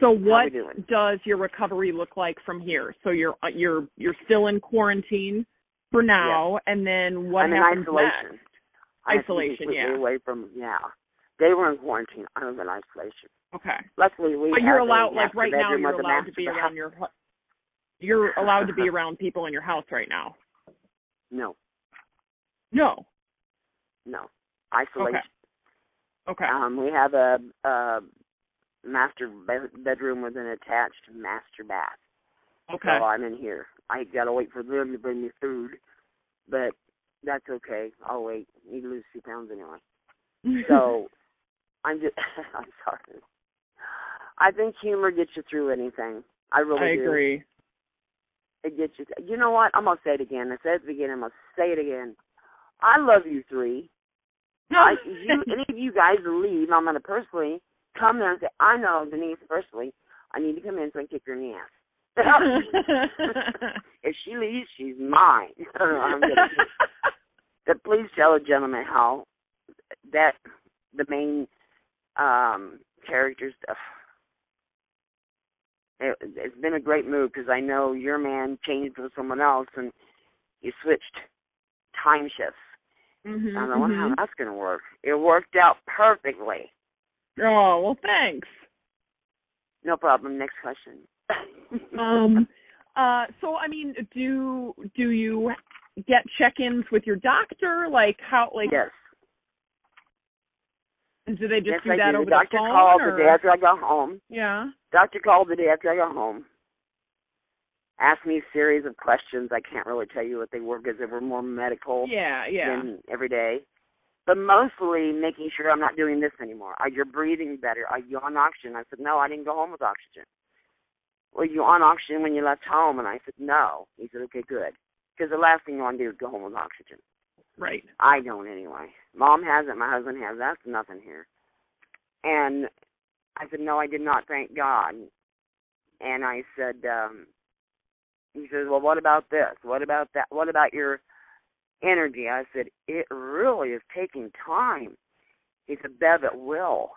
So what does your recovery look like from here? So you're uh, you're you're still in quarantine for now, and then what I'm in happens isolation. next? I Isolation, yeah. Away from yeah. They were in quarantine. I was in isolation. Okay, Luckily, we. but you're allowed like right now you're allowed to be around your you're allowed to be around people in your house right now. No, No. no, isolation. Okay. Um, we have a, a master be- bedroom with an attached master bath. Okay. So I'm in here. I gotta wait for them to bring me food, but that's okay. I'll wait. Need to lose two pounds anyway. So I'm just. I'm sorry. I think humor gets you through anything. I really I do. agree. It gets you. You know what? I'm gonna say it again. I said it at the beginning. I'm gonna say it again. I love you three. I, you, any of you guys leave, I'm gonna personally come there and say, I know Denise personally. I need to come in so I can kick her in the ass. if she leaves, she's mine. But please tell a gentleman how that the main um characters. Ugh, it, it's been a great move because I know your man changed with someone else and you switched time shifts. Mhm, I don't know how mhm. that's going to work. It worked out perfectly. Oh well, thanks. No problem. Next question. Um. Uh. So I mean, do do you get check-ins with your doctor? Like how? Like yes. do they just yes, do I that do. over the doctor the phone? called or? the day after I got home. Yeah. Doctor called the day after I got home. Asked me a series of questions. I can't really tell you what they were because they were more medical Yeah. Yeah. than every day. But mostly making sure I'm not doing this anymore. Are you breathing better? Are you on oxygen? I said, no, I didn't go home with oxygen. Were you on oxygen when you left home? And I said, no. He said, okay, good. Because the last thing you want to do is go home with oxygen. Right. I don't anyway. Mom has it. My husband has. It. That's nothing here. And I said, no, I did not. Thank God. And I said, um, he says, well, what about this? What about that? What about your energy? I said, it really is taking time. He said, Bev, it will.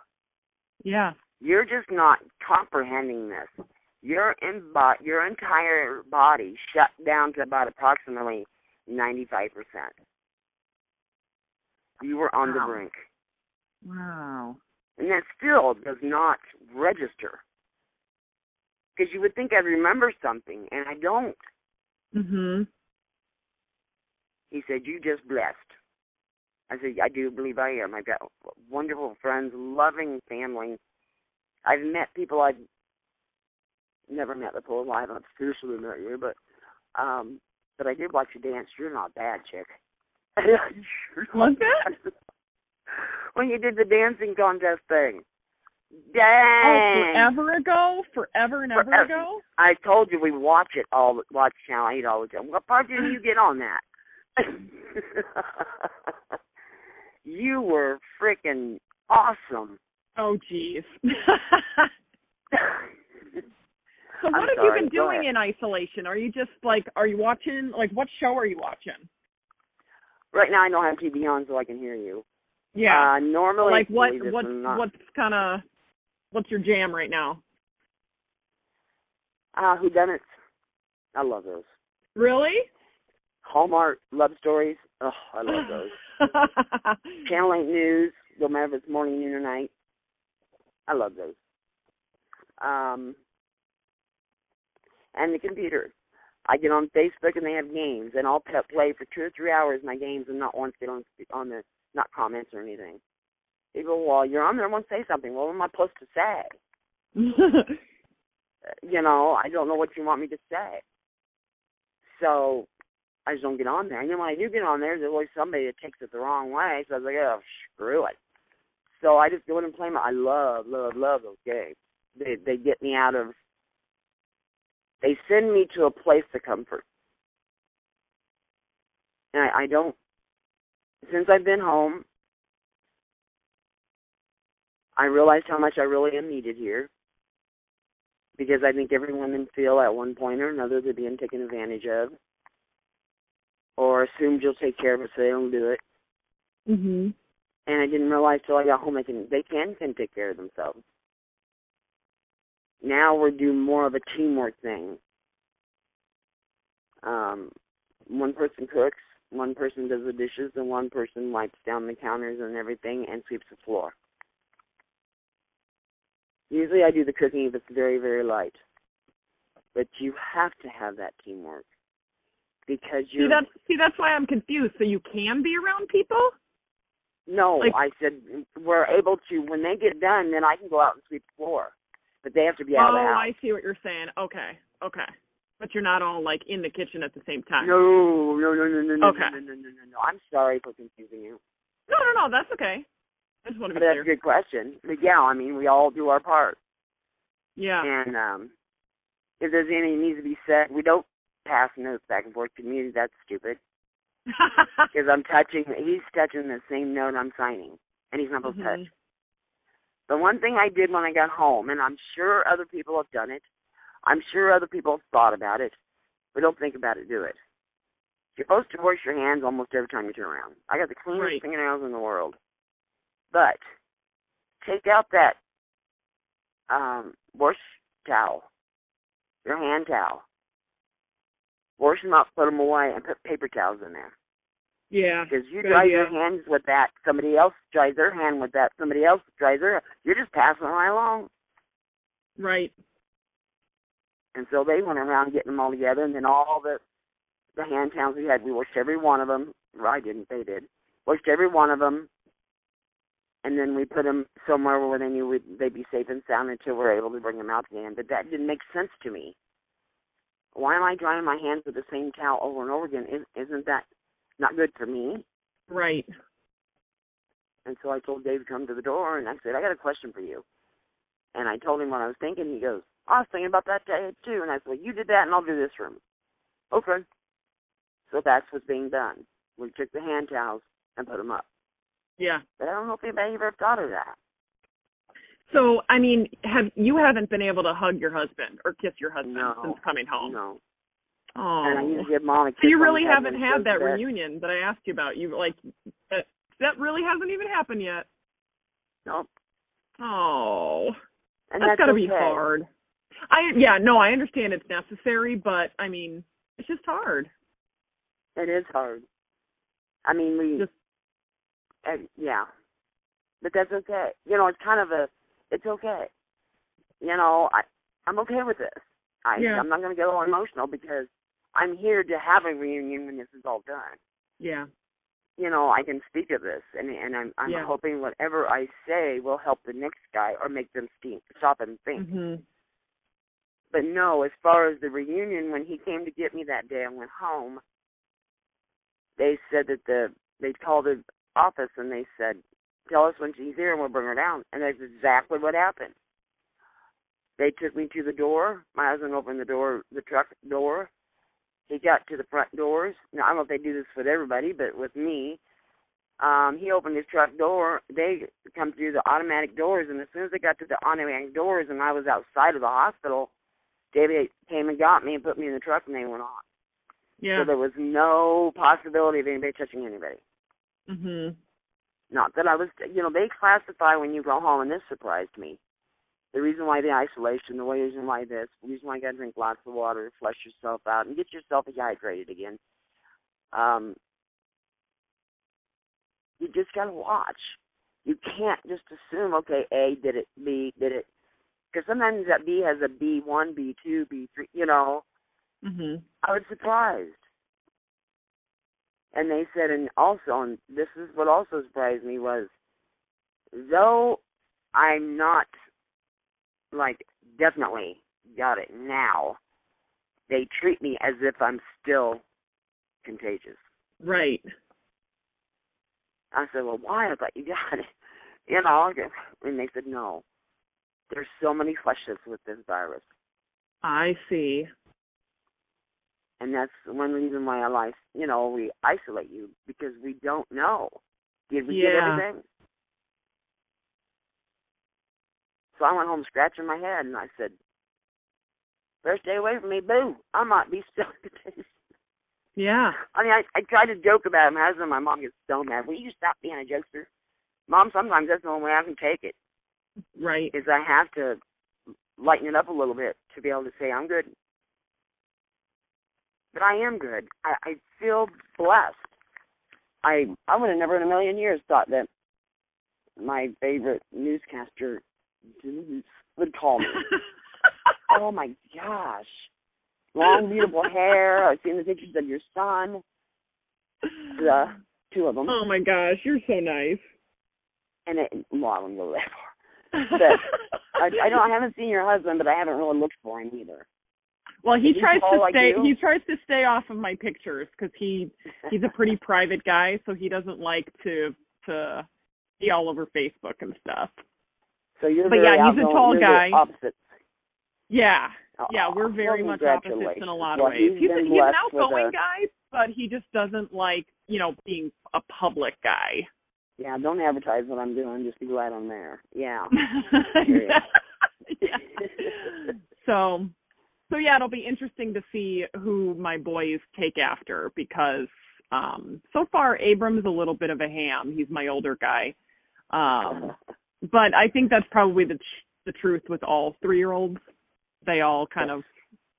Yeah. You're just not comprehending this. Your in bo- your entire body shut down to about approximately ninety five percent. You were on the brink. Wow. And that still does not register. Because you would think I'd remember something, and I don't. Mhm. He said, You just blessed. I said, I do believe I am. I've got wonderful friends, loving family. I've met people I've never met before. Well, I haven't officially met you, but um but I did watch you dance. You're not bad chick. You're not Was it? bad. when you did the dancing contest thing. Oh, forever ago? Forever and ever Forever. ago? I told you we watch it all. Watch Channel Eight all the time. What part didn't you get on that? you were freaking awesome. Oh, jeez. so what I'm have sorry, you been doing in isolation? Are you just like, are you watching, like, what show are you watching? Right now, I don't have TV on, so I can hear you. Yeah. Uh, normally, like what? What? What's not, what's kind of what's your jam right now? uh, who done it? I love those. Really? Hallmark love stories. Oh, I love those. Channel Eight News, no matter if it's morning, noon, or night. I love those. Um, and the computer. I get on Facebook and they have games, and I'll play for two or three hours my games and not once get on on the not comments or anything. He go, well, you're on there. I want to say something. Well, what am I supposed to say? you know, I don't know what you want me to say. So I just don't get on there. And then when I do get on there, there's always somebody that takes it the wrong way. So I was like, oh, screw it. So I just go in and play my. I love, love, love those games. They they get me out of. They send me to a place of comfort. And I, I don't. Since I've been home, I realized how much I really am needed here. Because I think every woman feel at one point or another they're being taken advantage of, or assumed you'll take care of it, so they don't do it. Mhm. And I didn't realize till I got home they can they can can take care of themselves. Now we're doing more of a teamwork thing. Um, one person cooks, one person does the dishes, and one person wipes down the counters and everything and sweeps the floor. Usually I do the cooking if it's very, very light. But you have to have that teamwork. Because you See that's see that's why I'm confused. So you can be around people? No, like- I said we're able to when they get done then I can go out and sweep the floor. But they have to be out oh, of the house. I see what you're saying. Okay. Okay. But you're not all like in the kitchen at the same time. No, no, no, no, no, no, Okay. no, no, no, no, no. I'm sorry for confusing you. No, no, no, that's okay. I just want to But be that's a good question. But yeah, I mean, we all do our part. Yeah. And um if there's anything needs to be said, we don't pass notes back and forth to me. That's stupid. Because I'm touching, he's touching the same note I'm signing, and he's not supposed to Mhm. touch. The one thing I did when I got home, and I'm sure other people have done it, I'm sure other people have thought about it, but don't think about it, do it. You're supposed to wash your hands almost every time you turn around. I got the cleanest Right. fingernails in the world. But take out that um wash towel, your hand towel. Wash them up, put them away, and put paper towels in there. yeah. Because you dry idea. your hands with that, somebody else dries their hand with that, somebody else dries their. You're just passing it right along. Right. And so they went around getting them all together, and then all the the hand towels we had, we washed every one of them. Well, I didn't, they did. Washed every one of them, and then we put them somewhere where they knew we'd, they'd be safe and sound until we were able to bring them out again. But that didn't make sense to me. Why am I drying my hands with the same towel over and over again? Is, isn't that not good for me? Right. And so I told Dave to come to the door, and I said, I got a question for you. And I told him what I was thinking. He goes, I was thinking about that day too. And I said, well, you did that, and I'll do this room. Okay. So that's what's being done. We took the hand towels and put them up. Yeah. But I don't know if anybody ever thought of that. So, I mean, have you haven't been able to hug your husband or kiss your husband No. since coming home? No. Oh. And I give mom a kiss so you really haven't had that reunion that I asked you about. You like that, that really hasn't even happened yet. Nope. Oh. And that's that's gotta okay. be hard. I yeah, no, I understand it's necessary, but I mean, it's just hard. It is hard. I mean, we, Just- uh, yeah, but that's okay. You know, it's kind of a, it's okay. You know, I, I'm okay with this. I, Yeah. I'm not going to get all emotional because I'm here to have a reunion when this is all done. Yeah. You know, I can speak of this, and and I'm I'm Yeah. hoping whatever I say will help the next guy or make them think, stop and think. Mhm. But no, as far as the reunion, when he came to get me that day, I went home. They said that the they called the office and they said, "Tell us when she's here and we'll bring her down." And that's exactly what happened. They took me to the door. My husband opened the door, the truck door. He got to the front doors. Now I don't know if they do this with everybody, but with me, um, he opened his truck door. They come through the automatic doors, and as soon as they got to the automatic doors, and I was outside of the hospital, David came and got me and put me in the truck, and they went on. Yeah. So there was no possibility of anybody touching anybody. Mhm. Not that I was, you know, they classify when you go home, and this surprised me. The reason why the isolation, the reason why this, the reason why you got to drink lots of water flush yourself out and get yourself dehydrated again. Um, you just got to watch. You can't just assume, okay, A did it, B did it, because sometimes that B has a B one, B two, B three. You know, Mhm. I was surprised. And they said, and also, and this is what also surprised me was though I'm not like definitely got it now, they treat me as if I'm still contagious. Right. I said, Well, why? I thought you got it. You know, and they said, No. There's so many flushes with this virus. I see. And that's one reason why I like, you know, we isolate you because we don't know. Did we get Yeah. everything? So I went home scratching my head and I said, Better stay away from me, boo. I might be still contagious. Yeah. I mean, I I try to joke about it. My husband and my mom gets so mad. Will you stop being a jokester? Mom, sometimes that's the only way I can take it. Right. Is I have to lighten it up a little bit to be able to say I'm good. But I am good. I, I feel blessed. I I would have never in a million years thought that my favorite newscaster would call me. oh my gosh. Long beautiful hair. I've seen the pictures of your son. The two of them. oh my gosh, you're so nice. And it well, I wouldn't go that far. But I, I don't I haven't seen your husband, but I haven't really looked for him either. Well, he tries to like stay. you? He tries to stay off of my pictures because he he's a pretty private guy, so he doesn't like to to be all over Facebook and stuff. So you're But yeah, he's a tall guy. Opposite. Yeah, oh, yeah, we're very well, much opposites in a lot Well, of ways. he's He's, been he's an outgoing a- guy, but he just doesn't like you know being a public guy. Yeah, don't advertise what I'm doing. Just be glad I'm there. Yeah. yeah. So, so yeah, it'll be interesting to see who my boys take after because um so far Abram's a little bit of a ham. He's my older guy. Um but I think that's probably the the truth with all 3-year-olds. They all kind of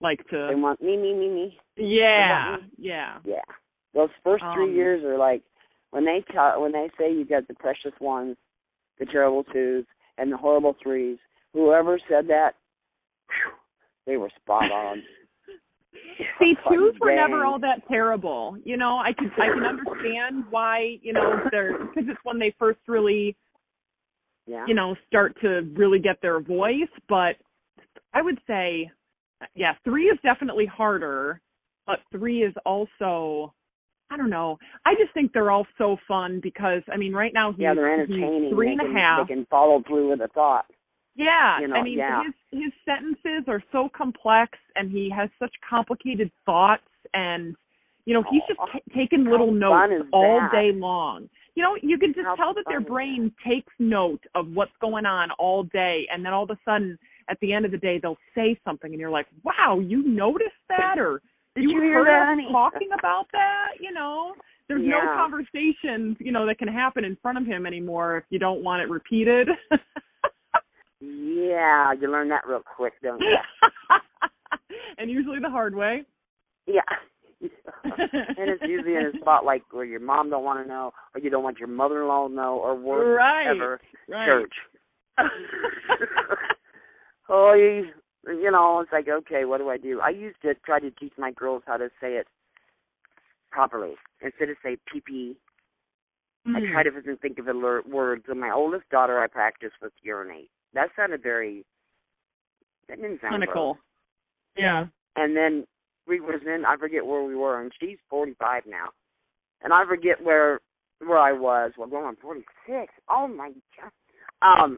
like they to want me, me, me, me. yeah, yeah. Yeah. Those first three Um, years are like when they tell when they say you got the precious ones, the terrible twos, and the horrible threes. Whoever said that, whew, they were spot on. See, twos were never all that terrible. You know, I can I can understand why, you know, they're because it's when they first really, Yeah. you know, start to really get their voice, but I would say yeah, 3 is definitely harder, but 3 is also I don't know. I just think they're all so fun because I mean, right now he's, yeah, they're he's entertaining. three they and a half. They can follow through with a thought. Yeah, you know, I mean yeah. his his sentences are so complex, and he has such complicated thoughts, and you know he's just oh, Aw, t- taking little notes all that? day long. You know, you can just How tell that their brain takes note of what's going on all day, and then all of a sudden, at the end of the day, they'll say something, and you're like, "Wow, you noticed that?" or Did you, you hear heard that, us honey?" talking about that? You know, there's no Yeah. conversations, you know, that can happen in front of him anymore if you don't want it repeated. Yeah, you learn that real quick, don't you? and usually the hard way. yeah. and it's usually in a spot like where your mom don't want to know, or you don't want your mother-in-law to know, or worse Right, ever, right. church. oh, you, you know, it's like okay, what do I do? I used to try to teach my girls how to say it properly instead of say pee pee. I Mm. try to think of alert words. And my oldest daughter, I practiced with urinate. That sounded very. That didn't sound clinical. gross. Yeah. And then we was in. I forget where we were, and she's forty-five now, and I forget where where I was. Well, going on forty-six. Oh my god. Um,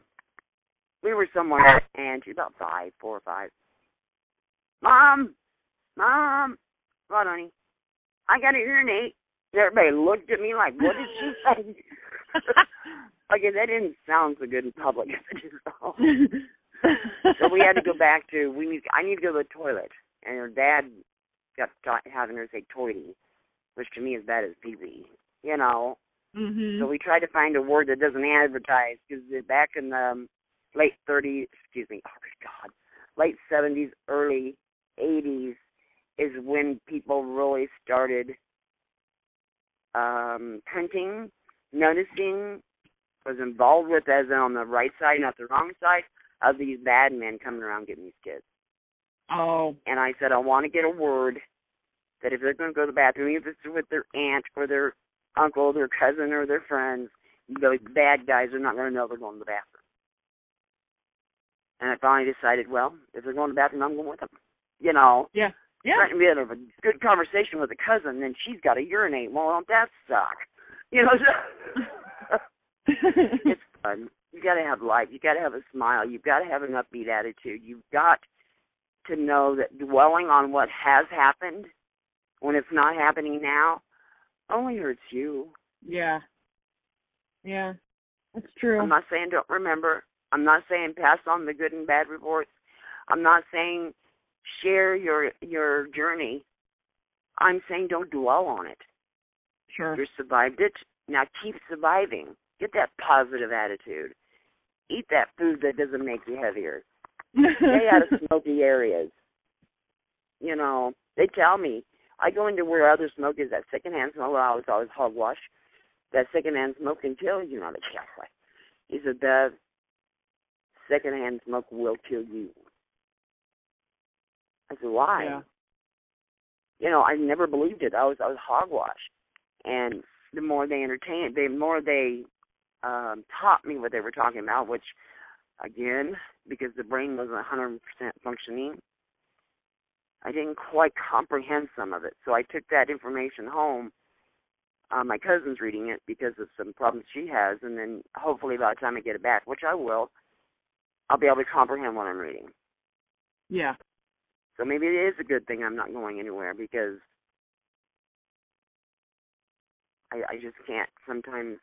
we were somewhere, and she's about five, four or five. Mom, mom, what, honey? I got to urinate. Everybody looked at me like, what did she say? like, that didn't sound so good in public. So we had to go back to we need. I need to go to the toilet, and her dad kept ta- having her say toity, which to me is bad as pee pee. You know. mhm. So we tried to find a word that doesn't advertise because back in the um, late 30s, excuse me, oh my God, late 70s, early 80s is when people really started um, hunting, noticing, was involved with as on the right side, not the wrong side, of these bad men coming around getting these kids. oh. And I said, I want to get a word that if they're going to go to the bathroom, even if it's with their aunt or their uncle, their cousin, or their friends, the bad guys are not going to know they're going to the bathroom. And I finally decided, well, if they're going to the bathroom, I'm going with them. You know. Yeah. Yeah. Trying to be have a good conversation with a cousin, then she's got to urinate. Well, don't that suck? You know. it's fun. You got to have life. You got to have a smile. You've got to have an upbeat attitude. You've got to know that dwelling on what has happened when it's not happening now only hurts you. Yeah. Yeah. That's true. I'm not saying don't remember. I'm not saying pass on the good and bad reports. I'm not saying share your your journey. I'm saying don't dwell on it. Sure. You survived it. Now keep surviving. Get that positive attitude. Eat that food that doesn't make you heavier. Stay out of smoky areas. You know, they tell me I go into where other smoke is that secondhand smoke. I was always hogwash. That secondhand smoke can kill you. Know the Catholic. He said that secondhand smoke will kill you. I said, why? Yeah. You know, I never believed it. I was I was hogwash, and the more they entertained, the more they um taught me what they were talking about, which again, because the brain wasn't 100% functioning, I didn't quite comprehend some of it. So I took that information home. Uh, my cousin's reading it because of some problems she has, and then hopefully by the time I get it back, which I will, I'll be able to comprehend what I'm reading. Yeah. So maybe it is a good thing I'm not going anywhere because I I just can't sometimes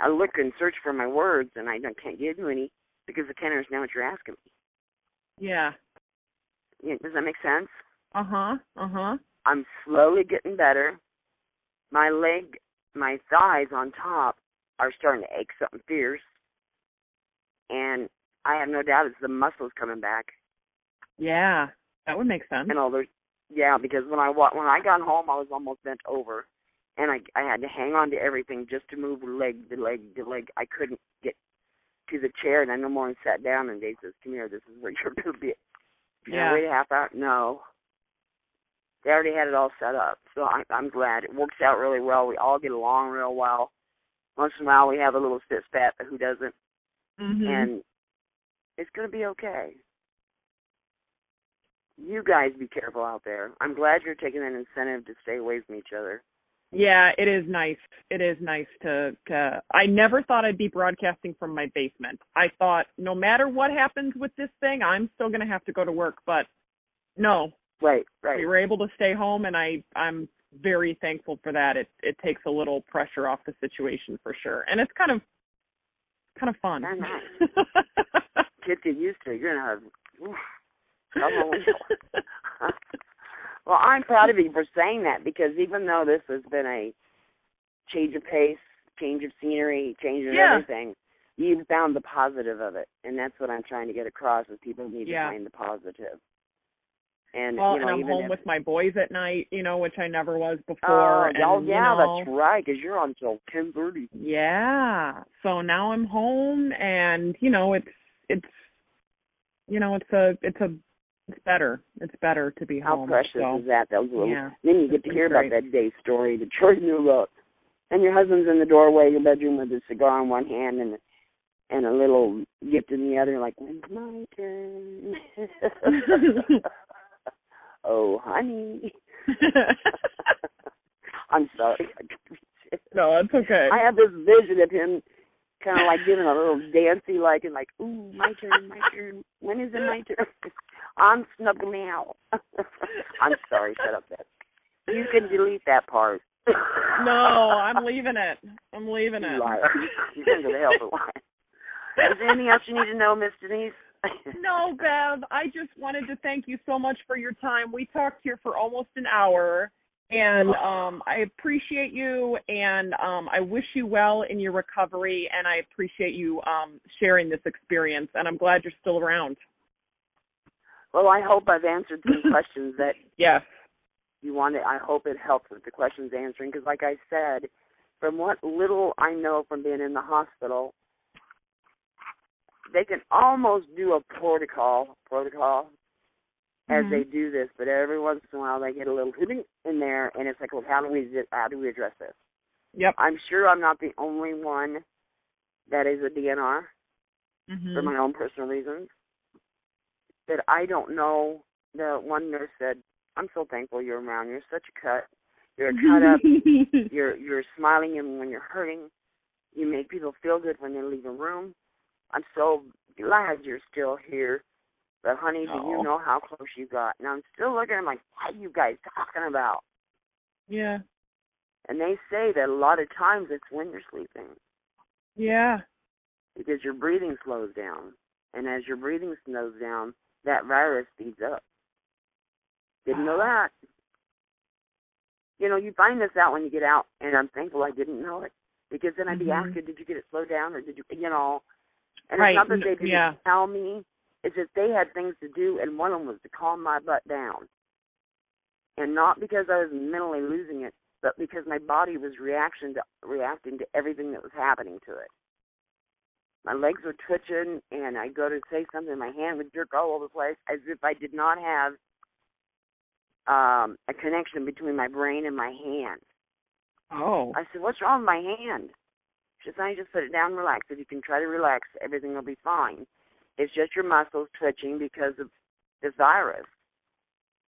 I look and search for my words and I can't give you any because the can't understand what you're asking me. Yeah. Yeah, does that make sense? Uh huh. Uh huh. I'm slowly getting better. My leg, my thighs on top are starting to ache something fierce, and I have no doubt it's the muscles coming back. Yeah. That would make sense. And all those, yeah, because when I wa- when I got home, I was almost bent over, and I I had to hang on to everything just to move leg to leg to leg. I couldn't get to the chair, and I no more sat down. And Dave says, "Come here, this is where you're going to be." Yeah. Wait a half hour? No. They already had it all set up, so I, I'm glad it works out really well. We all get along real well. Once in a while, we have a little spit spat, but who doesn't? Mhm. And it's going to be okay. You guys be careful out there. I'm glad you're taking that incentive to stay away from each other. Yeah, it is nice. It is nice to to I never thought I'd be broadcasting from my basement. I thought no matter what happens with this thing, I'm still going to have to go to work, but no. Right, right. We were able to stay home and I I'm very thankful for that. It it takes a little pressure off the situation for sure. And it's kind of kind of fun. Nice. Kids get used to it. You're gonna have. well, I'm proud of you for saying that because even though this has been a change of pace, change of scenery, change of Yeah. everything, you've found the positive of it, and that's what I'm trying to get across: is people need Yeah. to find the positive. And well, you know, and I'm even home if, with my boys at night, you know, which I never was oh, before. Oh, and, oh, you yeah, know, that's right, because you're on till ten thirty. Yeah. So now I'm home and you know it's it's you know it's a it's a it's better. It's better to be How home. precious so, is that? Those little. Yeah. Then you get to hear great. about that day story that Troy knew about. And your husband's in the doorway your bedroom with a cigar in one hand and and a little gift in the other, like, when's my turn? oh, honey. I'm sorry. no, it's okay. I have this vision of him kind of like giving a little dancey like and like, ooh, my turn, my turn. When is it my turn? I'm snuggling out. I'm sorry, shut up, Beth. You can delete that part. no, I'm leaving it. I'm leaving You it. liar. You're going to the hell for. Is there anything else you need to know, Miss Denise? No, Bev, I just wanted to thank you so much for your time. We talked here for almost an hour and um I appreciate you and um I wish you well in your recovery and I appreciate you um sharing this experience and I'm glad you're still around. Well, I hope I've answered some questions that Yes. you wanted. I hope it helped with the questions answering because, like I said, from what little I know from being in the hospital, they can almost do a protocol protocol as Mhm. they do this, but every once in a while they get a little hooting in there, and it's like, well, how do we how do we address this? Yep. I'm sure I'm not the only one that is a DNR Mm-hmm. for my own personal reasons. But I don't know. The one nurse said, "I'm so thankful you're around. You're such a cut. You're a cut up. you're you're smiling even when you're hurting. You make people feel good when they leave a room. I'm so glad you're still here. But honey, do you know how close you got? And I'm still looking at them like, what are you guys talking about? yeah. And they say that a lot of times it's when you're sleeping Yeah. because your breathing slows down. And as your breathing slows down, that virus speeds up. Didn't know that. You know, you find this out when you get out, and I'm thankful I didn't know it because then I'd be Mhm. asking, did you get it slowed down or did you, you know? And Right, it's not that they didn't yeah. tell me; it's that they had things to do, and one of them was to calm my butt down. And not because I was mentally losing it, but because my body was reaction to reacting to everything that was happening to it. My legs were twitching, and I'd go to say something, my hand would jerk all over the place, as if I did not have um, a connection between my brain and my hand. Oh. I said, "What's wrong with my hand?" She said, "I just put it down, and relax. If you can try to relax, everything will be fine. It's just your muscles twitching because of this virus."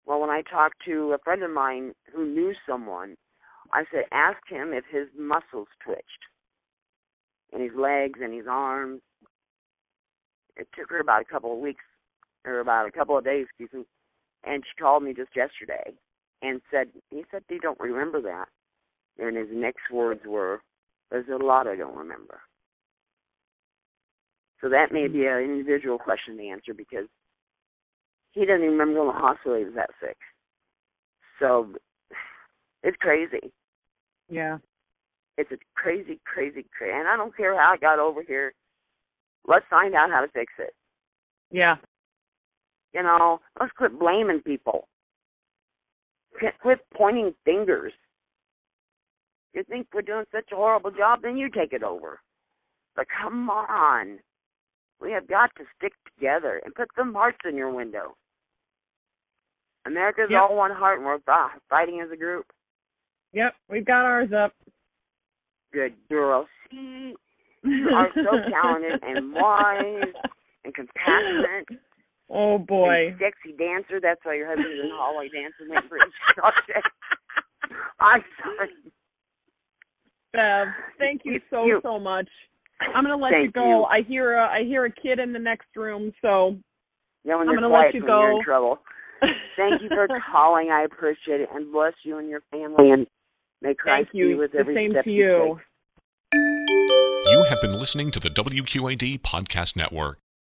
Well, when I talked to a friend of mine who knew someone, I said, "Ask him if his muscles twitched, in his legs and his arms." It took her about a couple of weeks, or about a couple of days, excuse me, and she called me just yesterday and said, "He said you don't remember that." And his next words were, There's a lot I don't remember. So that may be an individual question to answer because he doesn't even remember to the hospital he was that sick. So it's crazy. Yeah. It's a crazy, crazy, crazy. And I don't care how I got over here. Let's find out how to fix it. Yeah. You know, let's quit blaming people. Quit- pointing fingers. You think we're doing such a horrible job, then you take it over. But come on. We have got to stick together and put some hearts in your window. America's Yep. all one heart and we're fighting as a group. Yep. We've got ours up. Good girl. See, you are so talented and wise and compassionate. Oh boy. sexy dancer. That's why your husband's in the hallway dancing waiting for his shot. I'm sorry. Bev, thank you so You- so much. I'm gonna let you go. you. I hear a, I hear a kid in the next room, so Yeah, I'm gonna let you go. Thank you for calling. I appreciate it, and bless you and your family, and may Christ Thank you. be with the same step to you you. take. You have been listening to the WQAD Podcast Network.